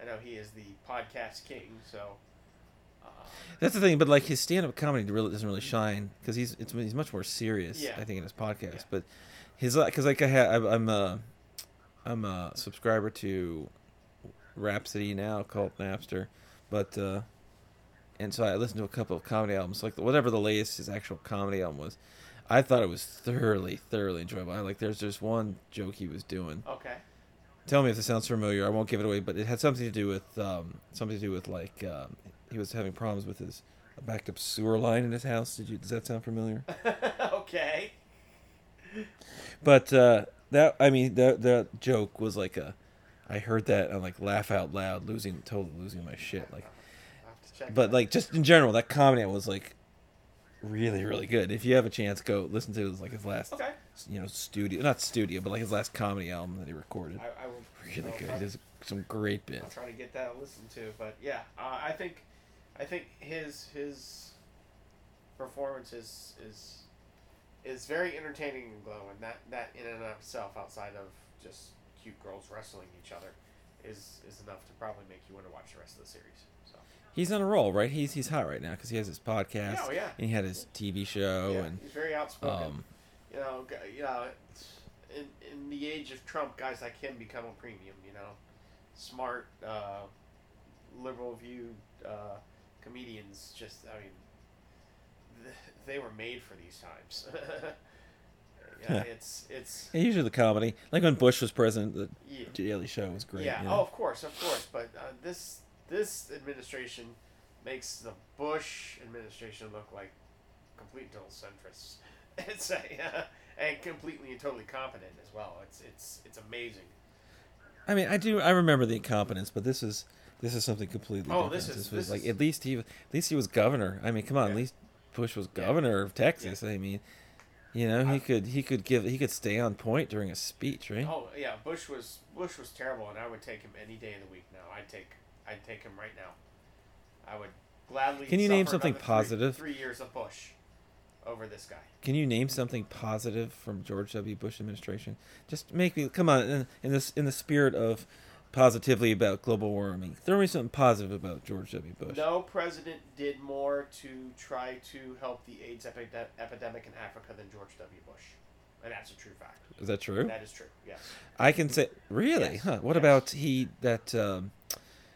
I know he is the podcast king. So. Uh, That's the thing, but like his stand-up comedy really doesn't really shine because he's it's he's much more serious. Yeah. I think in his podcast, Yeah. but his because like I had I'm a I'm a subscriber to Rhapsody now called Napster, but uh, and so I listened to a couple of comedy albums like whatever the latest his actual comedy album was. I thought it was thoroughly thoroughly enjoyable. I like there's just one joke he was doing. okay. Tell me if it sounds familiar. I won't give it away, but it had something to do with um, something to do with like um, he was having problems with his a backed up sewer line in his house. Did you? Does that sound familiar? okay. But uh, that I mean that that joke was like a. I heard that and like laugh out loud, losing totally losing my shit. Like, I'll have to check. but like just in general, that comedy was like really really good. If you have a chance, go listen to his like his last Okay. you know studio not studio but like his last comedy album that he recorded. I, I will. Really good. He does some great bits. I'm trying to get that listened to. But yeah, uh, I think, I think his his performance is is is very entertaining and glowing. That that in and of itself, outside of just cute girls wrestling each other, is is enough to probably make you want to watch the rest of the series. So He's on a roll, right? He's he's hot right now because he has his podcast. Oh, yeah. And he had his TV show yeah, and he's very outspoken. um, you know, you know, in in the age of Trump, guys like him become a premium. You know, smart, uh, liberal view uh, comedians. Just, I mean, th- they were made for these times. yeah, Yeah. it's it's yeah, usually the comedy. Like when Bush was president, the yeah, Daily Show was great. yeah. you Oh, of course, of course. But uh, this this administration makes the Bush administration look like complete total centrists. It's a, uh, and completely and totally competent as well. It's it's it's amazing. I mean, I do. I remember the incompetence, but this is this is something completely Oh, different. this is- was this like is- at least he at least he was governor. I mean, come on, Yeah. at least Bush was Yeah. governor of Texas. I mean, you know, he I- could he could give he could stay on point during a speech, right? Oh yeah, Bush was Bush was terrible, and I would take him any day of the week now. I'd take I'd take him right now. I would gladly. Can you name something positive? Three, three years of Bush over this guy. Can you name something positive from George W. Bush administration? Just make me come on in, in this in the spirit of positively about global warming. Throw me something positive about George W. Bush. No president did more to try to help the AIDS epi- epidemic in Africa than George W. Bush, and that's a true fact. Is that true? That is true. Yes. I can say really, Yes, huh? What yes. about he that um,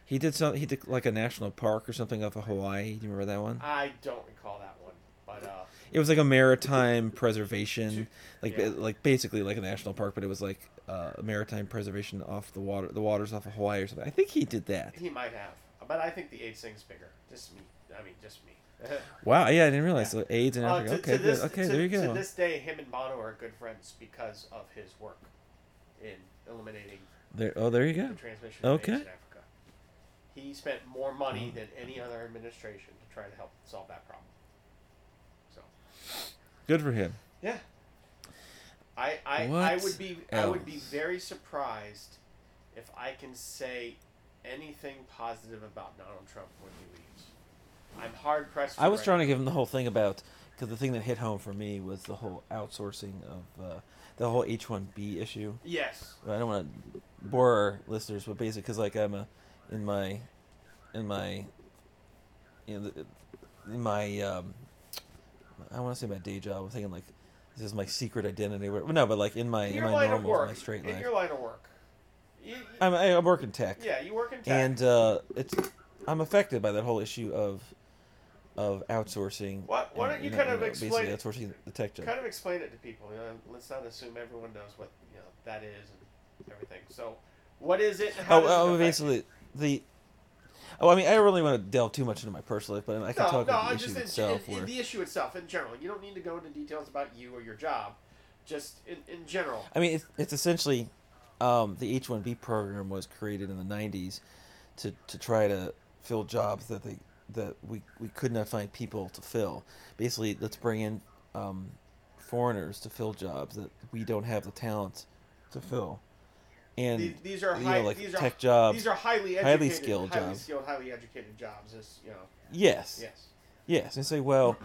he did some he did like a national park or something off of Hawaii. Do you remember that one? I don't recall that one, but uh, It was like a maritime preservation, like yeah. like basically like a national park, but it was like uh, maritime preservation off the water, the waters off of Hawaii or something. I think he did that. he might have. But I think the AIDS thing's bigger. Just me. I mean, just me. Wow, yeah, I didn't realize Yeah. so AIDS in Uh, Africa. to, okay, to this, okay, to, there you go. To this day, him and Bono are good friends because of his work in eliminating There, oh, there you the go. transmission of Okay. AIDS in Africa. He spent more money Oh. than any other administration to try to help solve that problem. So, Good for him. yeah. I I, I would be I would be very surprised if I can say anything positive about Donald Trump when he leaves. I'm hard pressed. I was trying to give him the whole thing about because the thing that hit home for me was the whole outsourcing of uh, the whole H one B issue. Yes. I don't want to bore our listeners, but basically, because like I'm a in my in my you know in my um, I want to say my day job. I'm thinking like this is my secret identity. No, but like in my In in my normal work. my straight in your line of work. You, you- I'm I, work in tech. yeah, you work in tech. and uh, it's I'm affected by that whole issue of of outsourcing. Why- why don't you know, kind of know, explain it? outsourcing the tech job? kind of explain it to people. You know, let's not assume everyone knows what you know that is and everything. So, what is it? How Oh, oh basically the. Oh, I mean, I don't really want to delve too much into my personal life, but I can No, talk no, about the issue just itself. in, in the issue itself in general. You don't need to go into details about you or your job. Just in, in general. I mean, it's, it's essentially um, the H one B program was created in the '90s to to try to fill jobs that they that we we could not find people to fill. Basically, let's bring in um, foreigners to fill jobs that we don't have the talent to fill. And These, these are you know, like these tech are jobs. these are highly educated, highly skilled highly jobs. skilled, highly educated jobs. You know, yes, yes. Yes, and say, well,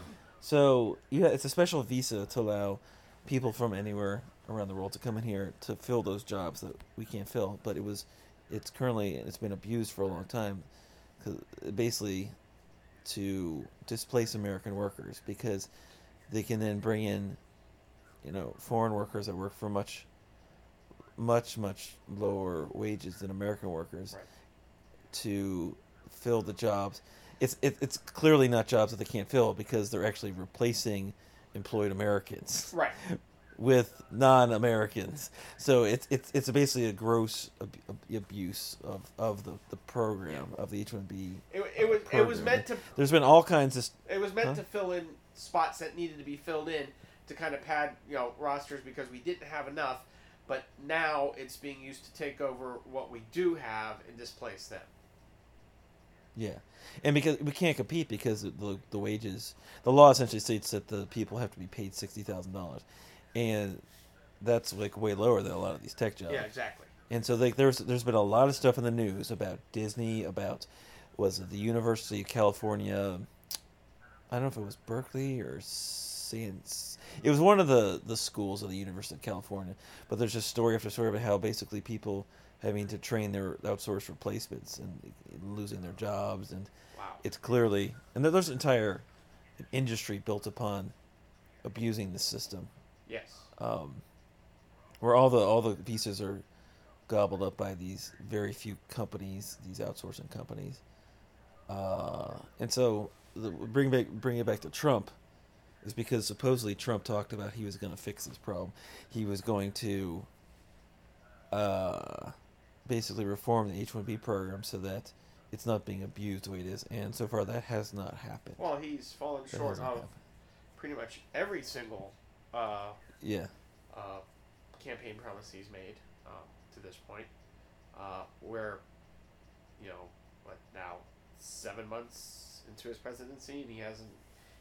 so yeah, it's a special visa to allow people from anywhere around the world to come in here to fill those jobs that we can't fill. But it was, it's currently it's been abused for a long time, cause basically, to displace American workers because they can then bring in, you know, foreign workers that work for much, much much lower wages than American workers Right. to fill the jobs. It's it, it's clearly not jobs that they can't fill because they're actually replacing employed Americans Right. with non-Americans. So it's it's it's basically a gross ab- ab- abuse of, of the, the program of the H one B. It, it was it was meant to There's been all kinds of it was meant Huh? to fill in spots that needed to be filled in to kind of pad you know rosters because we didn't have enough. But now it's being used to take over what we do have and displace them. Yeah, and because we can't compete because the the wages, the law essentially states that the people have to be paid sixty thousand dollars, and that's like way lower than a lot of these tech jobs. Yeah, exactly. And so like there's there's been a lot of stuff in the news about Disney, about was it the University of California? I don't know if it was Berkeley or San. It was one of the the schools of the University of California. But there's just story after story about how basically people having to train their outsourced replacements and losing their jobs, and Wow. it's clearly and there's an entire industry built upon abusing the system yes. um, where all the all the pieces are gobbled up by these very few companies, these outsourcing companies, uh, and so the, bring back bring it back to Trump is because supposedly Trump talked about he was going to fix this problem. He was going to uh, basically reform the H one B program so that it's not being abused the way it is, and so far that has not happened. Well, he's fallen That short of happened. pretty much every single uh, Yeah, uh, campaign promise he's made um, to this point. Uh, where, you know, what now, seven months into his presidency, and he hasn't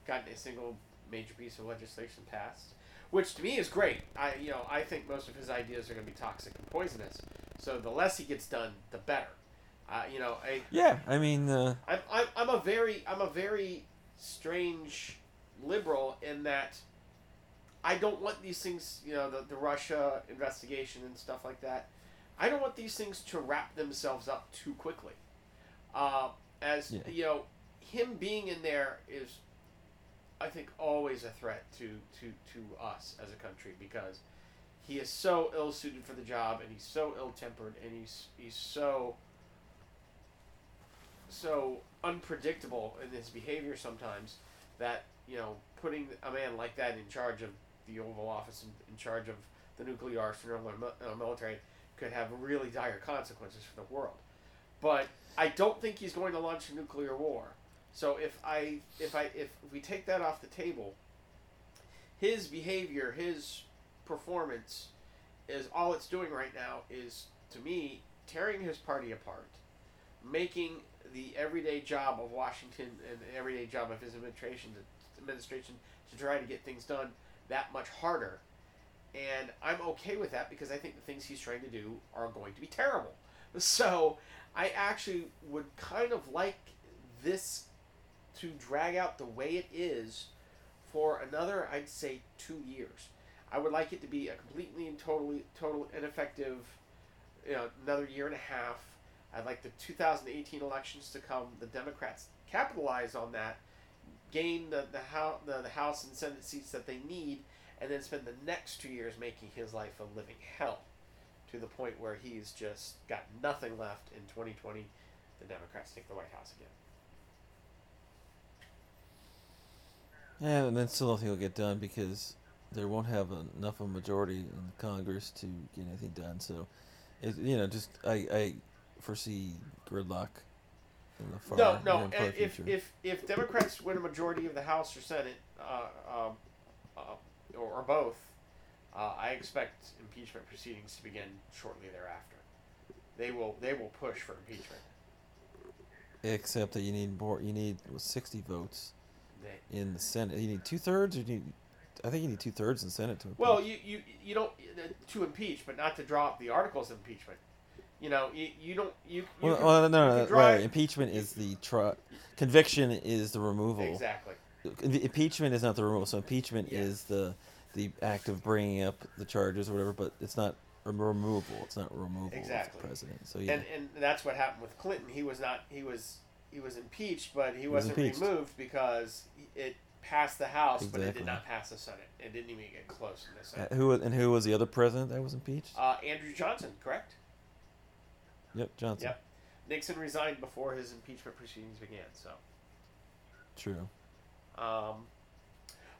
gotten a single major piece of legislation passed, which to me is great. I, you know, I think most of his ideas are going to be toxic and poisonous. So the less he gets done, the better. Uh, you know, I, yeah. I mean, uh, I'm, I'm, I'm a very I'm a very strange liberal in that I don't want these things you know the, the Russia investigation and stuff like that I don't want these things to wrap themselves up too quickly uh, as Yeah. you know him being in there is I think always a threat to, to, to us as a country because he is so ill suited for the job and he's so ill tempered and he's he's so so unpredictable in his behavior sometimes that you know putting a man like that in charge of the Oval Office and in charge of the nuclear arsenal and military could have really dire consequences for the world. But I don't think he's going to launch a nuclear war. So if I if I if we take that off the table, his behavior, his performance is all it's doing right now is to me tearing his party apart, making the everyday job of Washington and the everyday job of his administration to, administration to try to get things done that much harder. And I'm okay with that because I think the things he's trying to do are going to be terrible. So I actually would kind of like this to drag out the way it is for another, I'd say, two years. I would like it to be a completely and totally, total ineffective, you know, another year and a half. I'd like the 2018 elections to come. The Democrats capitalize on that, gain the the the, the House and Senate seats that they need, and then spend the next two years making his life a living hell, to the point where he's just got nothing left in 2020, the Democrats take the White House again. And then still nothing will get done because there won't have enough of a majority in Congress to get anything done. So, it, you know, just I, I foresee gridlock in the far No, no. far If future. if if Democrats win a majority of the House or Senate, uh, um, uh, or, or both, uh, I expect impeachment proceedings to begin shortly thereafter. They will they will push for impeachment. Except that you need more. You need sixty votes in the Senate. You need two thirds, or do you need? I think you need two thirds in the Senate to. Impeach. well, you, you you don't uh, to impeach, but not to drop the articles of impeachment. You know, you, you don't you. you well, can- well, no, no, no, drive- right. Impeachment is the tri- Conviction is the removal. Exactly. Im- Impeachment is not the removal. So impeachment Yeah. is the the act of bringing up the charges or whatever, but it's not removal. It's not removal Exactly. of the president. So yeah, And and that's what happened with Clinton. He was not he was he was impeached, but he, was wasn't removed because it passed the House, but it did not pass the Senate. It didn't even get close in the Senate. Uh, who was- and who was the other president that was impeached? Uh, Andrew Johnson, correct? yep, Johnson. Yep. Nixon resigned before his impeachment proceedings began. So, True. um,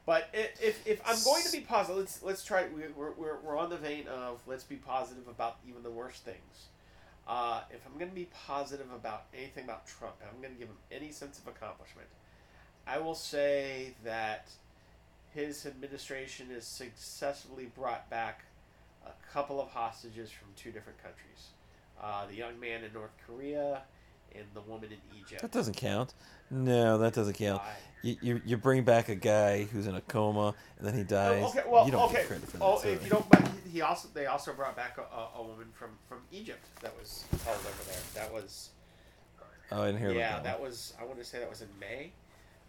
but if, if I'm going to be positive, let's let's try. We're, we're, we're on the vein of let's be positive about even the worst things. Uh, if I'm going to be positive about anything about Trump, I'm going to give him any sense of accomplishment. I will say that his administration has successfully brought back a couple of hostages from two different countries. Uh, the young man in North Korea and the woman in Egypt. That doesn't count. No, that doesn't count. You, you, you bring back a guy who's in a coma and then he dies. Oh, okay, well, you don't okay. get credit for that. oh, sorry. if you don't, but he also they also brought back a, a, woman from from Egypt that was held over there. That was oh, I didn't hear yeah, that that. was I want to say that was in May.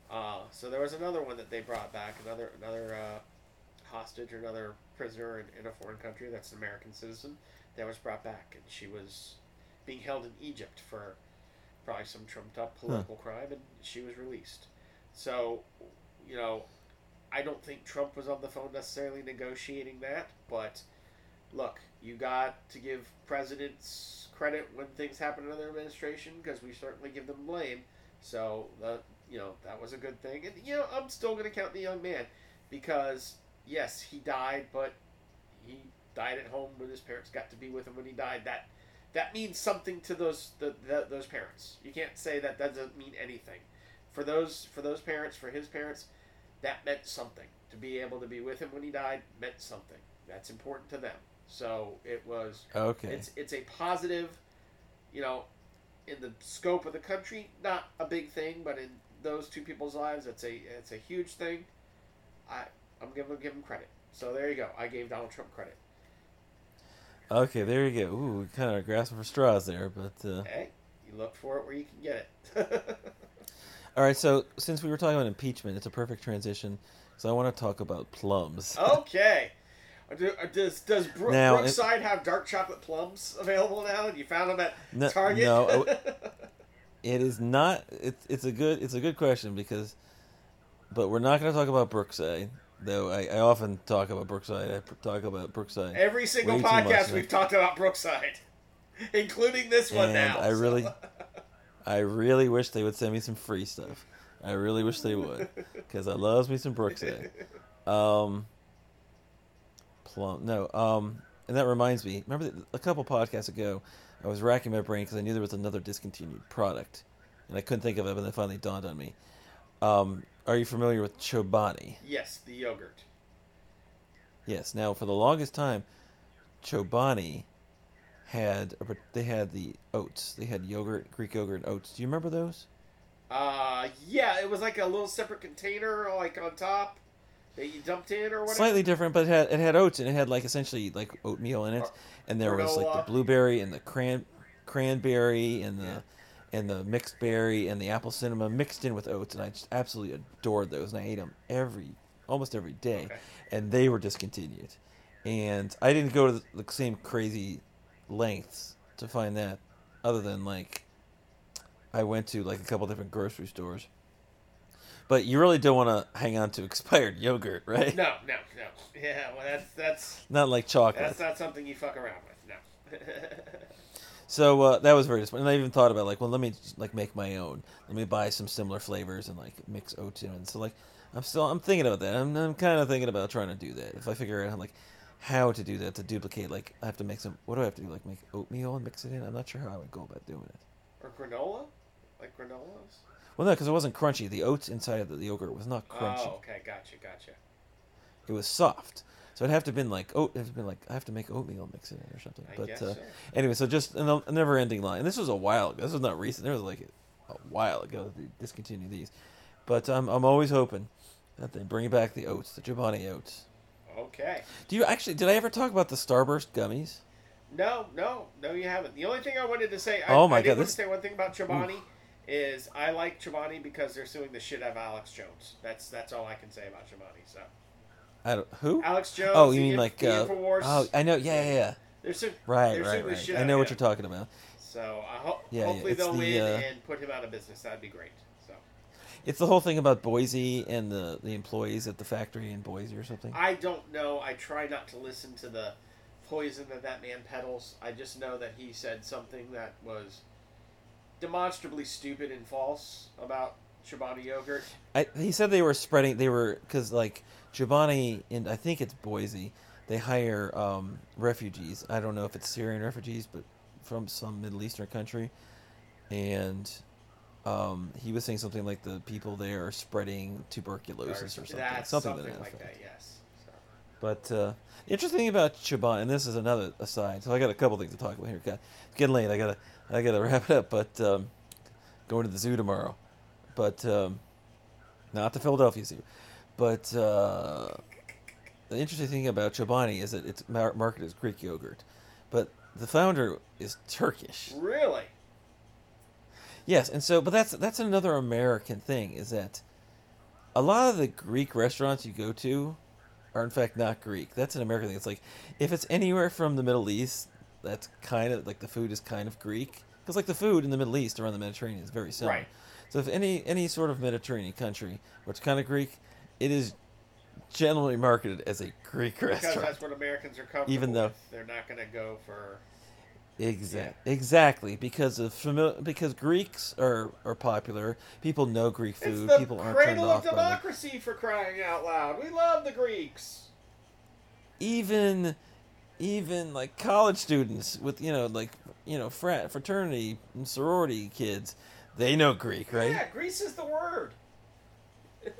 Uh, so there was another one that they brought back, another another uh, hostage or another prisoner in, in a foreign country that's an American citizen that was brought back, and she was being held in Egypt for probably some trumped up political crime, and she was released. So, you know, I don't think Trump was on the phone necessarily negotiating that, but look, you got to give presidents credit when things happen in their administration because we certainly give them blame. So, the you know that was a good thing, and you know I'm still going to count the young man because yes, he died, but he died at home when his parents got to be with him when he died. That that means something to those the, the, those parents. You can't say that that doesn't mean anything. For those for those parents, for his parents, that meant something. To be able to be with him when he died meant something. That's important to them. So it was Okay. it's it's a positive, you know, in the scope of the country, not a big thing, but in those two people's lives, it's a it's a huge thing. I I'm gonna give him credit. So there you go. I gave Donald Trump credit. Okay, there you go. Ooh, kind of grasping for straws there, but uh, Hey, you look for it where you can get it. all right. So since we were talking about impeachment, it's a perfect transition. So I want to talk about plums. okay. Uh, Does does Bro- Now, it- Brookside have dark chocolate plums available now? And You found them at No- Target. no, It is not. It's it's a good it's a good question because, but we're not going to talk about Brookside. Though I, I often talk about Brookside. I talk about Brookside. Every single Way too much, podcast we've talked about Brookside, including this one And now. I so- really- I really wish they would send me some free stuff. I really wish they would because I loves me some Brookside. Um, plum. No. Um, and that reminds me. Remember that a couple podcasts ago, I was racking my brain because I knew there was another discontinued product, and I couldn't think of it. But then it finally dawned on me. Um, are you familiar with Chobani? yes, the yogurt. Yes. Now, for the longest time, Chobani had a, they had the oats. They had yogurt, Greek yogurt, and oats. Do you remember those? Uh, yeah, it was like a little separate container, like on top that you dumped in or whatever. Slightly different, but it had it had oats and it had like essentially like oatmeal in it, and there was like the blueberry and the cran cranberry and the. And the mixed berry and the apple cinnamon mixed in with oats, and I just absolutely adored those, and I ate them every almost every day, Okay. and they were discontinued, and I didn't go to the, the same crazy lengths to find that, other than like I went to like a couple different grocery stores. But you really don't want to hang on to expired yogurt, right? No, no, no. Yeah, well, that's that's Not like chocolate. that's not something you fuck around with. No. So uh, that was very disappointing. And I even thought about like, well, let me like make my own. Let me buy some similar flavors and like mix oats in. And so like, I'm still I'm thinking about that. I'm I'm kind of thinking about trying to do that. If I figure out like how to do that to duplicate, like I have to make some. What do I have to do? Like make oatmeal and mix it in. I'm not sure how I would go about doing it. Or granola, like granolas. Well, no, because it wasn't crunchy. The oats inside of the yogurt was not crunchy. Oh, okay, gotcha, gotcha. It was soft. So it'd have to have been like oat. It'd have been like I have to make oatmeal mix it in or something. I but uh, so. anyway, so just a never-ending line. And this was a while ago. This was not recent. It was like a while ago that they discontinued these. But I'm I'm always hoping that they bring back the oats, the Chobani oats. Okay. Do you actually? Did I ever talk about the Starburst gummies? No, no, no, you haven't. The only thing I wanted to say, I, Oh my I did God, want this- to say one thing about Chobani is I like Chobani because they're suing the shit out of Alex Jones. That's that's all I can say about Chobani. So I don't who. Alex Jones. Oh, you mean like uh, oh I know yeah yeah yeah They're su- right they're right right I know what you're talking about. So I ho- Yeah, yeah, hopefully it's they'll the, win uh, and put him out of business. That'd be great. So It's the whole thing about Boise and the the employees at the factory in Boise or something. I don't know. I try not to listen to the poison that that man peddles. I just know that he said something that was demonstrably stupid and false about Chobani yogurt. I, he said they were spreading. They were because like Chobani and I think it's Boise. They hire um, refugees. I don't know if it's Syrian refugees, but from some Middle Eastern country, and um, he was saying something like the people there are spreading tuberculosis or something. That's something, something, that like effect. that. Yes. So. But uh, interesting thing about Chobani, and this is another aside. So I got a couple things to talk about here. God, it's getting late. I gotta I gotta wrap it up. But um, going to the zoo tomorrow. But um, not the Philadelphia Zoo. But uh, the interesting thing about Chobani is that it's mar- marketed as Greek yogurt, but the founder is Turkish. Really? Yes, and so but that's that's another American thing is that a lot of the Greek restaurants you go to are in fact not Greek. That's an American thing. It's like if it's anywhere from the Middle East, that's kind of like the food is kind of Greek because like the food in the Middle East around the Mediterranean is very similar. Right. So if any any sort of Mediterranean country which kind of Greek, it is generally marketed as a Greek Because restaurant. that's what Americans are comfortable Even though- with. They're not going to go for. Exactly. Exactly. Because of famili- because Greeks are, are popular. People know Greek It's food. the People aren't turned cradle of democracy for crying out loud. We love the Greeks. Even even like college students with you know like you know frat fraternity and sorority kids, they know Greek, right? Yeah, Greece is the word.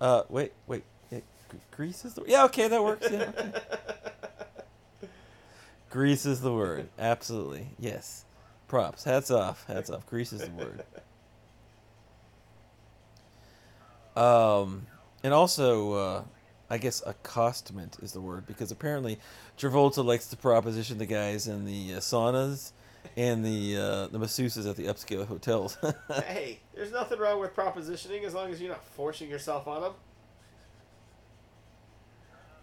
Uh, wait, wait. Yeah, Gr- Greece is the yeah. Okay, that works. Yeah. Okay. Greece is the word. Absolutely. Yes. Props. Hats off. Hats off. Greece is the word. Um, and also, uh, I guess accostment is the word because apparently Travolta likes to proposition the guys in the uh, saunas and the uh, the masseuses at the upscale hotels. hey, there's nothing wrong with propositioning as long as you're not forcing yourself on them.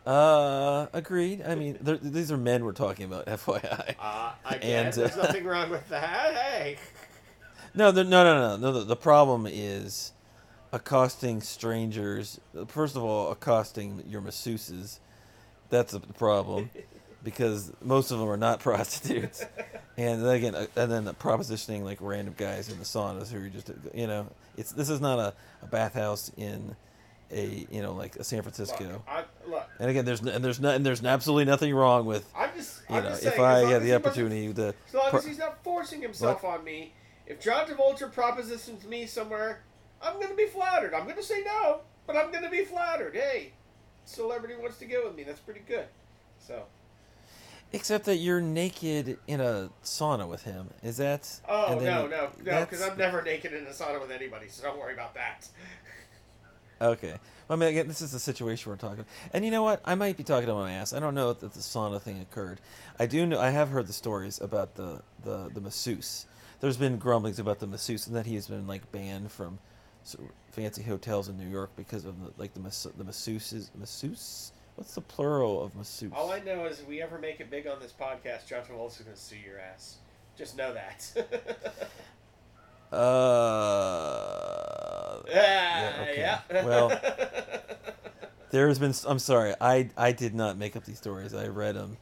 uh, agreed. I mean, these are men we're talking about, FYI. Uh, I And, there's uh, nothing wrong with that. Hey, No, the, no, no, no, no. The, the problem is accosting strangers. First of all, accosting your masseuses. That's a problem because most of them are not prostitutes. And then again, uh, and then propositioning like random guys in the saunas who are just, you know, it's this is not a, a bathhouse in a you know like a San Francisco. look, I, look, And again, there's and there's no, and there's absolutely nothing wrong with I'm just, you I'm know just if saying, I as long had the opportunity to As long pro- as he's not forcing himself on me, if John Travolta propositions me somewhere, I'm going to be flattered. I'm going to say no, but I'm going to be flattered. Hey, celebrity wants to get with me. That's pretty good. So, Except that you're naked in a sauna with him. Is that? oh no, no, no, because I'm never naked in a sauna with anybody. So don't worry about that. Okay. Well, I mean, again, this is the situation we're talking. And you know what? I might be talking to my ass. I don't know that the sauna thing occurred. I do know. I have heard the stories about the the the masseuse. There's been grumblings about the masseuse and that he has been like banned from fancy hotels in New York because of the, like the mas- the masseuses masseuse. What's the plural of masseuse? All I know is if we ever make it big on this podcast, John Travolta's going to sue your ass. Just know that. Uh, yeah, okay. yeah. Well, There has been. I'm sorry. I I did not make up these stories. I read them.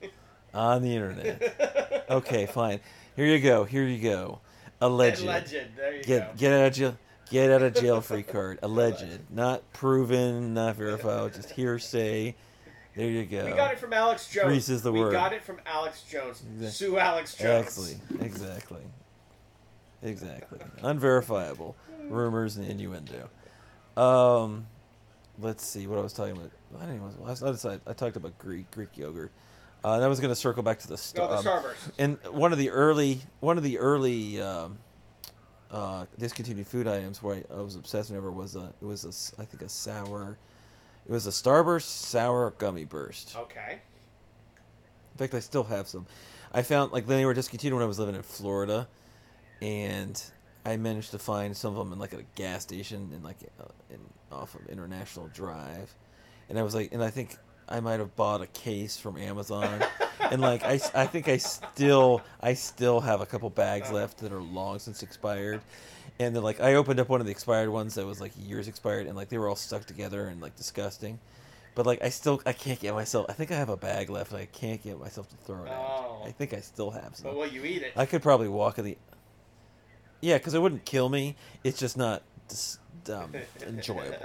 on the internet. Okay, fine. Here you go. Here you go. Alleged. Legend. There you Get go. get out of jail. Get out of jail free card. Alleged, not proven, not verified, just hearsay. There you go. We got it from Alex Jones. Reese is the we word. got it from Alex Jones. Exact- Sue Alex Jones. Exactly. Exactly. Exactly. Unverifiable rumors and innuendo. Um, let's see what I was talking about. I didn't even, last I decided I talked about Greek Greek yogurt. Uh, and I was going to circle back to the No, star. the Starburst. and one of the early one of the early um, uh, discontinued food items where I, I was obsessed whenever was a it was a I think a sour it was a Starburst sour gummy burst. Okay. In fact, I still have some. I found like they were discontinued when I was living in Florida, and I managed to find some of them in like a gas station in like uh, in off of International Drive, and I was like, and I think I might have bought a case from Amazon, and like I, I think I still I still have a couple bags left that are long since expired. And then, like, I opened up one of the expired ones that was like years expired, and like they were all stuck together and like disgusting. But like, I still I can't get myself. I think I have a bag left. and I can't get myself to throw it out. Oh. I think I still have some. But will you eat it? I could probably walk in the. Yeah, because it wouldn't kill me. It's just not dis- um, enjoyable.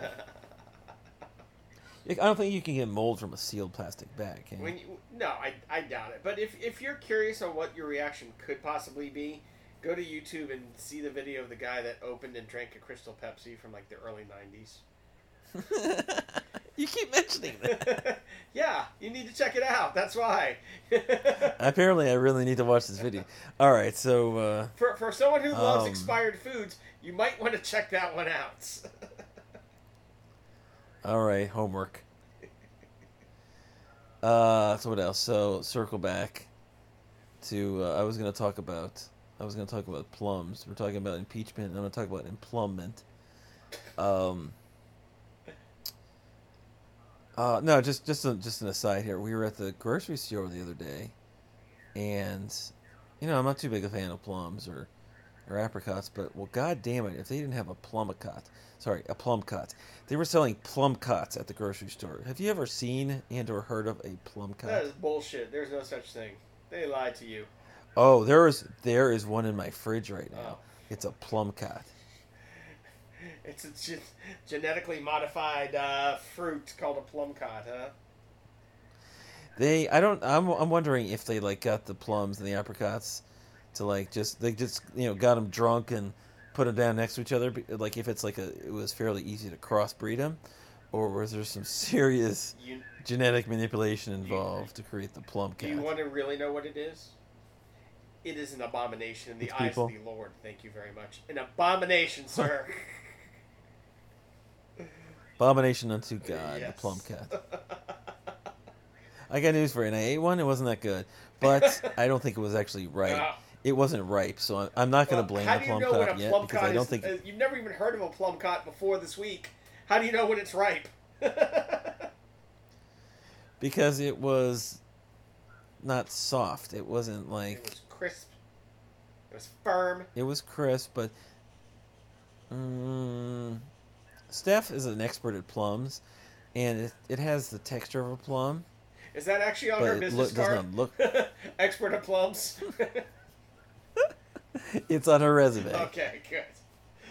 I don't think you can get mold from a sealed plastic bag. Can you? When you, no, I, I doubt it. But if, if you're curious on what your reaction could possibly be, go to YouTube and see the video of the guy that opened and drank a Crystal Pepsi from like the early 90s. you keep mentioning that. yeah, you need to check it out. That's why. Apparently, I really need to watch this video. All right, so uh, for, for someone who loves Um, expired foods, you might want to check that one out. all right, homework. Uh, so what else? So circle back to uh, I was going to talk about I was going to talk about plums. We're talking about impeachment. And I'm going to talk about emplumbment. Um. Uh, no, just just a, just an aside here. We were at the grocery store the other day, and you know I'm not too big a fan of plums or or apricots, but well, god damn it, if they didn't have a plumicot, sorry, a plumcot, they were selling plumcots at the grocery store. Have you ever seen and or heard of a plumcot? That is bullshit. There's no such thing. They lied to you. Oh, there is there is one in my fridge right now. Oh. It's a plumcot. It's a gen- genetically modified uh, fruit called a plumcot, huh? They, I don't, I'm, I'm wondering if they like got the plums and the apricots to like just they just you know got them drunk and put them down next to each other. Like if it's like a, it was fairly easy to crossbreed them, or was there some serious You, genetic manipulation involved to create the plum do you want to really know what it is? It is an abomination in the It's eyes people. of the Lord. Thank you very much. An abomination, sir. Abomination unto God, Yes. the plum cat. I got news for you. And I ate one. It wasn't that good, but I don't think it was actually ripe. Ah. It wasn't ripe, so I'm, I'm not going Well, to blame how the plum know cat yet plum because cot I don't is? think uh, you've never even heard of a plum cot before this week. How do you know when it's ripe? because it was not soft. It wasn't it like was crisp. It was firm. it was crisp, but mm, Steph is an expert at plums, and it, it has the texture of a plum, Is that actually on her business does card? look. Expert at plums. It's on her resume. okay, good.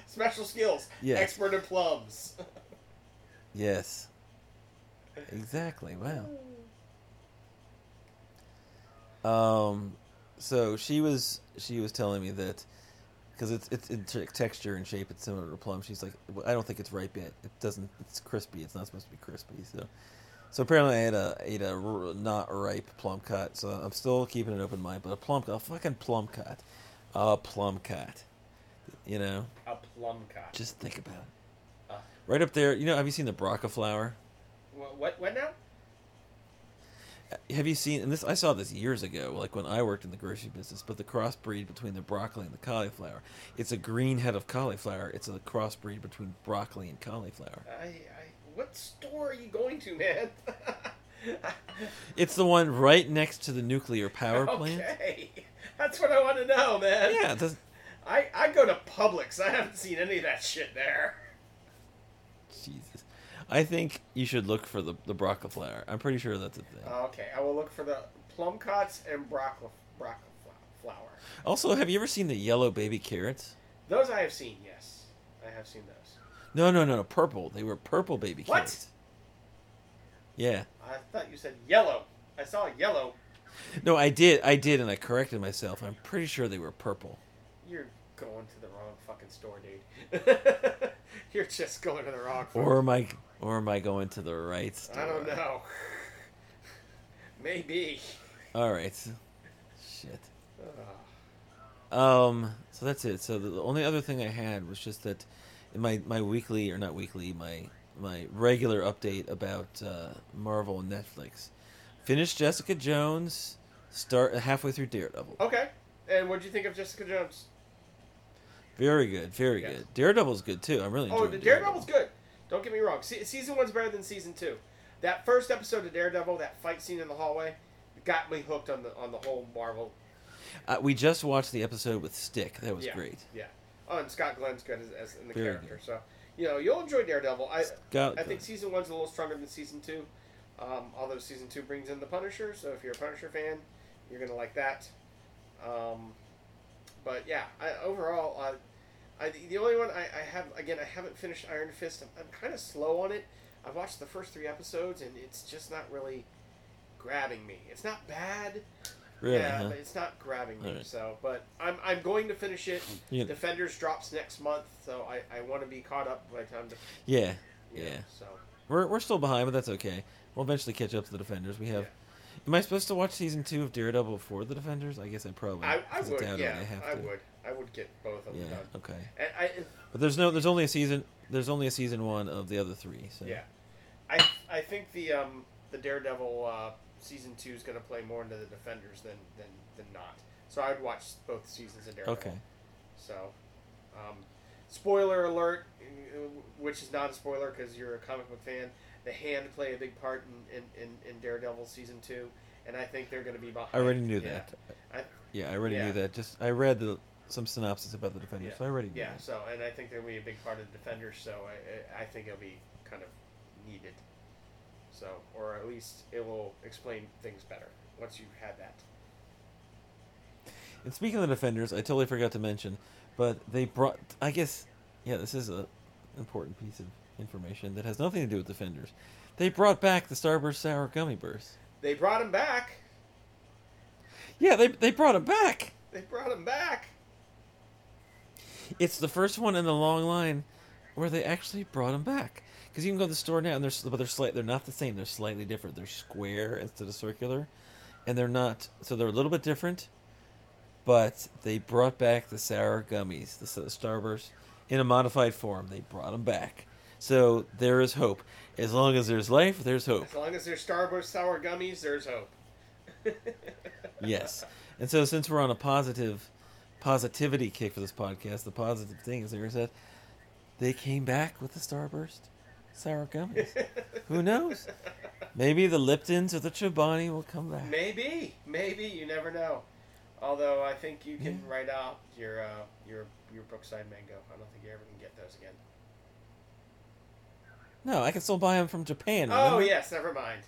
Special skills. Yes. Expert at plums. Yes. Exactly. Wow. Um, so she was she was telling me that because it's it's in t- texture and shape it's similar to plum. She's like, "Well, I don't think it's ripe yet. It doesn't. It's crispy. It's not supposed to be crispy. So, so apparently I had a ate a r- not ripe plum cut. So I'm still keeping an open mind. But a plum cut, a fucking plum cut, a plum cut. You know, A plum cut. just think about it. Uh. Right up there. You know, have you seen the braca flower? What, what? What now? Have you seen? And this I saw this years ago, like when I worked in the grocery business. But the crossbreed between the broccoli and the cauliflower, it's a green head of cauliflower. It's a crossbreed between broccoli and cauliflower. I, I, what store are you going to, man? It's the one right next to the nuclear power plant. Okay, that's what I want to know, man. Yeah, I, I go to Publix. I haven't seen any of that shit there. I think you should look for the the broccoli flower. I'm pretty sure that's a thing. Uh, okay, I will look for the plum cots and broccoli, broccoli flower. Also, have you ever seen the yellow baby carrots? Those I have seen. Yes, I have seen those. No, no, no, no, purple. They were purple baby carrots. What? carrots. Yeah. I thought you said yellow. I saw yellow. No, I did. I did, and I corrected myself. I'm pretty sure they were purple. You're going to the wrong fucking store, dude. You're just going to the wrong. Store. Or am I? Or am I going to the right store? I don't know. Maybe. All right. Shit. Um. So that's it. So the, only other thing I had was just that in my my weekly or not weekly my my regular update about uh, Marvel and Netflix. Finished Jessica Jones. Start halfway through Daredevil. Okay. And what do you think of Jessica Jones? Very good. Very Yes. good. Daredevil's good too. I'm really Oh, Daredevil's good. Don't get me wrong. Se- season one's better than season two. That first episode of Daredevil, that fight scene in the hallway, got me hooked on the on the whole Marvel. Uh, we just watched the episode with Stick. That was yeah, great. Yeah. Oh, and Scott Glenn's good as, as in the Very character. good. So you know you'll enjoy Daredevil. I Scott I think season one's a little stronger than season two. Um, although season two brings in the Punisher, so if you're a Punisher fan, you're gonna like that. Um, but yeah, I, overall, I, I, the only one I, I have again, I haven't finished Iron Fist. I'm, I'm kind of slow on it. I've watched the first three episodes, and it's just not really grabbing me. It's not bad, Really? yeah, huh? but it's not grabbing me. Alright. So, but I'm I'm going to finish it. Yeah. Defenders drops next month, so I, I want to be caught up by the time. To, Yeah. you know, Yeah. So We're we're still behind, but that's okay. We'll eventually catch up to the Defenders. We have. Am I supposed to watch season two of Daredevil before the Defenders? I guess I probably. I, I would, yeah, I, have I to. would, I would get both of them Yeah. done. Okay. And I, But there's no. There's only a season. There's only a season one of the other three. So. yeah, I, I think the um the Daredevil uh, season two is going to play more into the Defenders than than than not. So I would watch both seasons of Daredevil. Okay. So, um, spoiler alert, uh, which is not a spoiler because you're a comic book fan. The Hand play a big part in in, in, in Daredevil season two, and I think they're going to be behind. I already knew yeah. that. I- yeah, I already yeah. knew that. Just I read the some synopsis about the Defenders, Yeah. so I already. Yeah, that. so and I think there'll be a big part of the defenders, so I, I think it'll be kind of needed. So, or at least it will explain things better once you've had that. And speaking of the Defenders, I totally forgot to mention, but they brought. I guess, yeah, this is a important piece of information that has nothing to do with Defenders. They brought back the Starburst Sour Gummy Bears. They brought him back. Yeah, they they brought them back. They brought him back. It's the first one in the long line where they actually brought them back. Because you can go to the store now, and they're but they're slight. They're not the same. They're slightly different. They're square instead of circular, and they're not. So they're a little bit different. But they brought back the sour gummies, the, the Starburst, in a modified form. They brought them back. So there is hope. As long as there's life, there's hope. As long as there's Starburst sour gummies, there's hope. Yes. And so since we're on a positive positivity kick for this podcast, the positive thing is that they came back with the Starburst sour gummies. Who knows? Maybe the Liptons or the Chobani will come back. maybe, maybe you never know. Although I think you can Yeah. write out your uh, your your Brookside mango. I don't think you ever can get those again. No, I can still buy them from Japan. Oh remember? yes, never mind.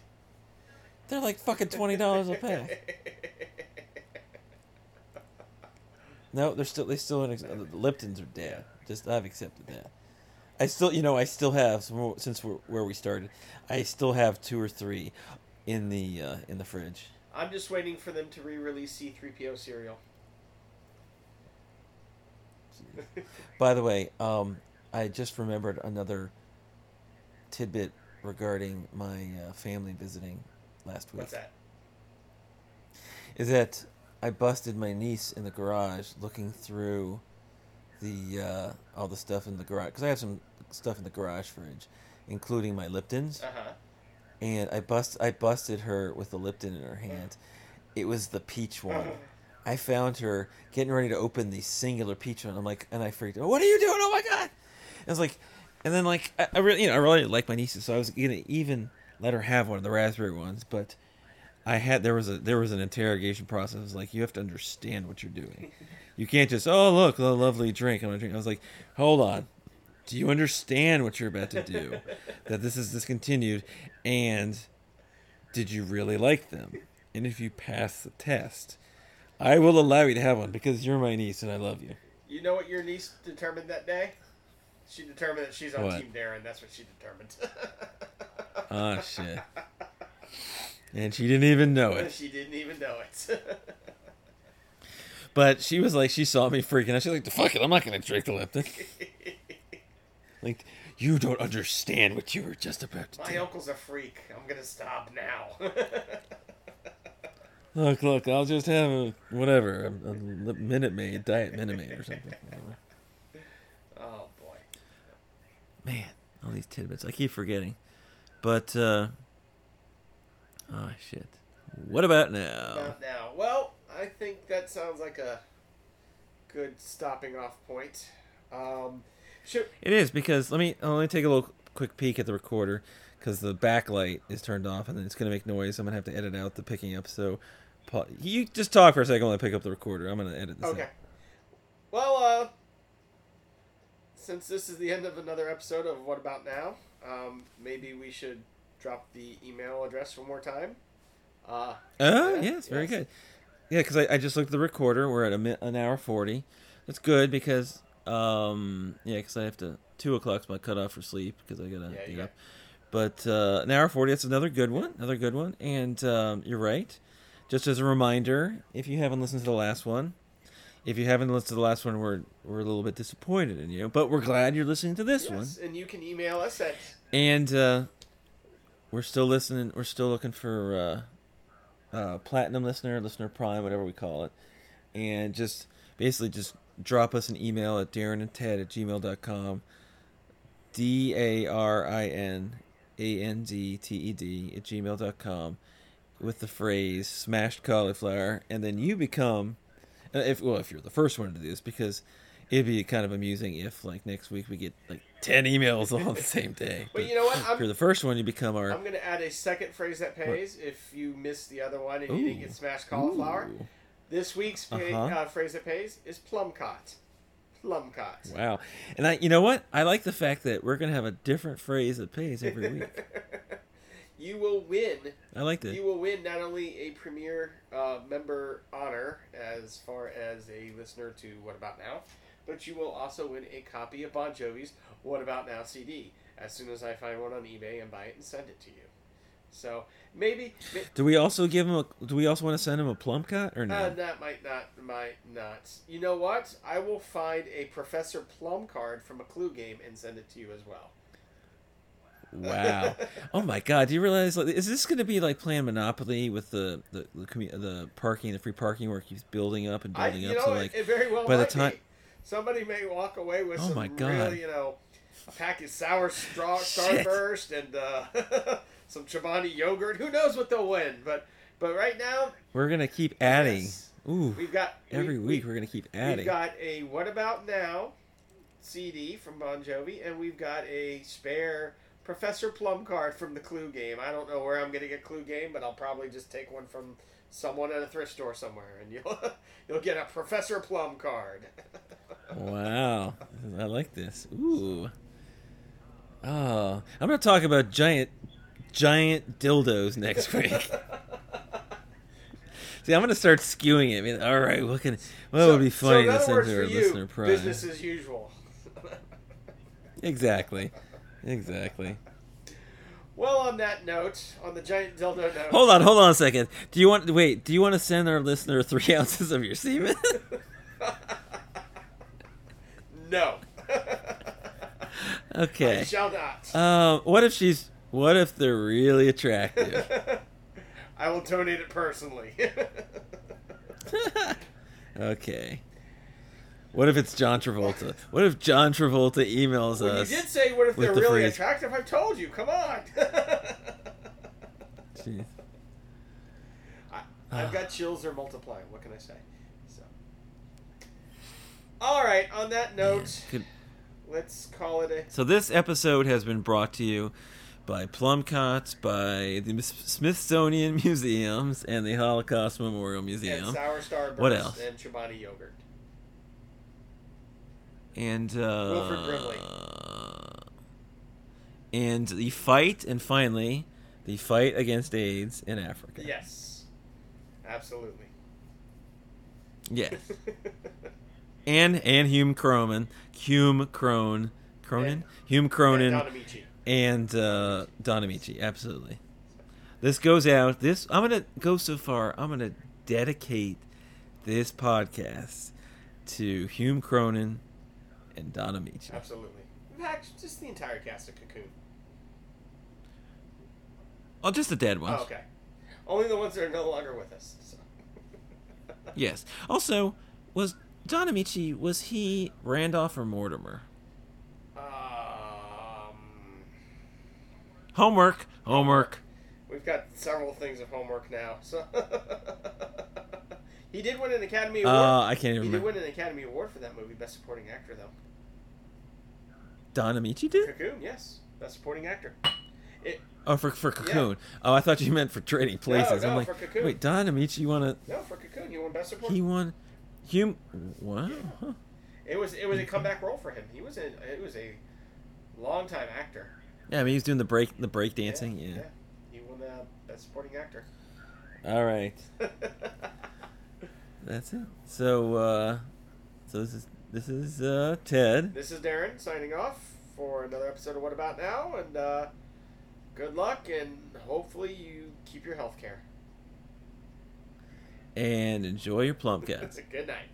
They're like fucking twenty dollars a pack. No, they're still they still in ex- the Liptons are dead. Just I've accepted that. I still, you know, I still have some- since we're, where we started. I still have two or three in the uh, in the fridge. I'm just waiting for them to re-release C-3PO cereal. By the way, um, I just remembered another tidbit regarding my uh, family visiting last week. What's that? Is that I busted my niece in the garage looking through the uh, all the stuff in the garage because I have some stuff in the garage fridge, including my Liptons, Uh huh. and I bust I busted her with the Lipton in her hand. It was the peach one. I found her getting ready to open the singular peach one. I'm like, and I freaked. out. What are you doing? Oh my god! I was like, and then like I, I really, you know, I really like my nieces, so I was gonna even let her have one of the raspberry ones, but I had there was a there was an interrogation process. It was like you have to understand what you're doing. You can't just oh look a lovely drink. I'm gonna drink. I was like, hold on. Do you understand what you're about to do? that this is discontinued, and did you really like them? and if you pass the test, I will allow you to have one because you're my niece and I love you. You know what your niece determined that day? She determined that she's on What? Team Darin. That's what she determined. Oh shit! And she didn't even know it. she didn't even know it. But she was like, she saw me freaking out. She's like, "Fuck it, I'm not gonna drink the Lipton." Like, you don't understand what you were just about to My do. uncle's a freak. I'm gonna stop now. Look, look, I'll just have a whatever, a, a Minute Maid, Diet Minute Maid or something. Whatever. oh boy. Man, all these tidbits. I keep forgetting. But, uh. Oh, shit. What about now? Not now. Well, I think that sounds like a good stopping off point. Um, should, It is because let me uh, let me take a little quick peek at the recorder because the backlight is turned off and then it's gonna make noise. I'm gonna have to edit out the picking up. So, you just talk for a second while I pick up the recorder. I'm gonna edit this. okay. out. Well, uh, since this is the end of another episode of What About Now, um, maybe we should drop the email address one more time. Uh, Oh Yeah, yes, very yes. good. Yeah, because I, I just looked at the recorder. We're at a mi- an hour forty. That's good because um yeah, because I have to two o'clock's my cutoff for sleep because I gotta Yeah, get yeah. up. But uh, an hour forty. That's another good one. Another good one. And um, you're right. Just as a reminder, if you haven't listened to the last one, if you haven't listened to the last one, we're we're a little bit disappointed in you, but we're glad you're listening to this one. yes, and you can email us at And uh, we're still listening. We're still looking for uh, uh, platinum listener, listener prime, whatever we call it. And just basically just drop us an email at Darin and Ted at gmail.com. D A R I N A N D T E D at gmail.com with the phrase smashed cauliflower. And then you become, uh, if well, if you're the first one to do this, because it'd be kind of amusing if, like, next week we get like 10 emails all on the same day. But you know what? If I'm, you're the first one, you become our. I'm going to add a second phrase that pays if you miss the other one and you didn't get smashed cauliflower. Ooh. This week's pay, Uh-huh. uh, phrase that pays is plumcot. Plumcot. Wow. And I, you know what? I like the fact that we're gonna have a different phrase that pays every week. you will win. I like that. You will win not only a premier uh, member honor as far as a listener to What About Now, but you will also win a copy of Bon Jovi's What About Now CD as soon as I find one on eBay and buy it and send it to you. So maybe ma- Do we also give him a? Do we also want to send him a plum cut or no? uh, that might not might not. You know what? I will find a Professor Plum card from a Clue game and send it to you as well. wow. Oh my God! Do you realize? Like, is this going to be like playing Monopoly with the the the, the parking, the free parking, where it keeps building up and building you up? know, so like, it very well by the time- be. Somebody may walk away with Oh some my God. real, you know, a pack of sour straw starburst and uh, some Chobani yogurt. Who knows what they'll win? But but right now we're gonna keep adding. yes, Ooh, we've got every we, week we're gonna keep adding. We've got a What About Now CD from Bon Jovi, and we've got a spare Professor Plum card from the Clue game. I don't know where I'm going to get Clue game, but I'll probably just take one from someone at a thrift store somewhere, and you'll you'll get a Professor Plum card. Wow, I like this. Ooh. Oh, I'm gonna talk about giant, giant dildos next week. See, I'm gonna start skewing it. I mean, all right, what can what So- would be funny in to send to our listener prime? Business as usual. Exactly, exactly. Well, on that note, on the giant dildo note. Hold on, hold on a second. Do you want wait? Do you want to send our listener three ounces of your semen? No. I okay. shall not. Um, what if she's? What if they're really attractive? I will donate it personally. okay. What if it's John Travolta? What if John Travolta emails Well, you did say, what if they're the really phrase- attractive? I've told you. Come on. Jeez. I, I've got chills. They're multiplying. What can I say? All right. On that note, Good. let's call it a. So this episode has been brought to you by Plumcots, by the Smithsonian Museums, and the Holocaust Memorial Museum. And sour starburst What else? and Chobani yogurt. and uh, Wilford Brimley. and the fight, and finally, the fight against AIDS in Africa. Yes. Absolutely. Yes. and and Hume Cronyn, Hume Crone, Cronyn, Hume Cronyn, And Don Ameche. and uh, Don Ameche. Absolutely. This goes out. This I'm gonna go so far. I'm gonna dedicate this podcast to Hume Cronyn and Don Ameche. Absolutely. In fact, just the entire cast of Cocoon. Oh, just the dead ones. Oh, okay. Only the ones that are no longer with us. So. Yes. Also, was Don Ameche was he Randolph or Mortimer? Um, Homework. Homework. we've got several things of homework now. So he did win an Academy Uh, Award. I can't even he did win an Academy Award for that movie, Best Supporting Actor, though. Don Ameche did? Cocoon, yes, Best Supporting Actor. It, Oh, for for Cocoon. Oh, I thought you meant for Trading Places. no, I'm like, for Cocoon. wait, Don Ameche won a no, for Cocoon, he won Best Supporting. he won Hume. Wow. Huh. It was it was a comeback role for him. He was a it was a long time actor. Yeah, I mean he's doing the break the break dancing. Yeah, Yeah. yeah. He won the Best Supporting Actor. All right, that's it. So, uh, so this is this is uh, Ted. This is Darin signing off for another episode of What About Now, and uh, good luck, and hopefully you keep your health care. And enjoy your plum cats. good night.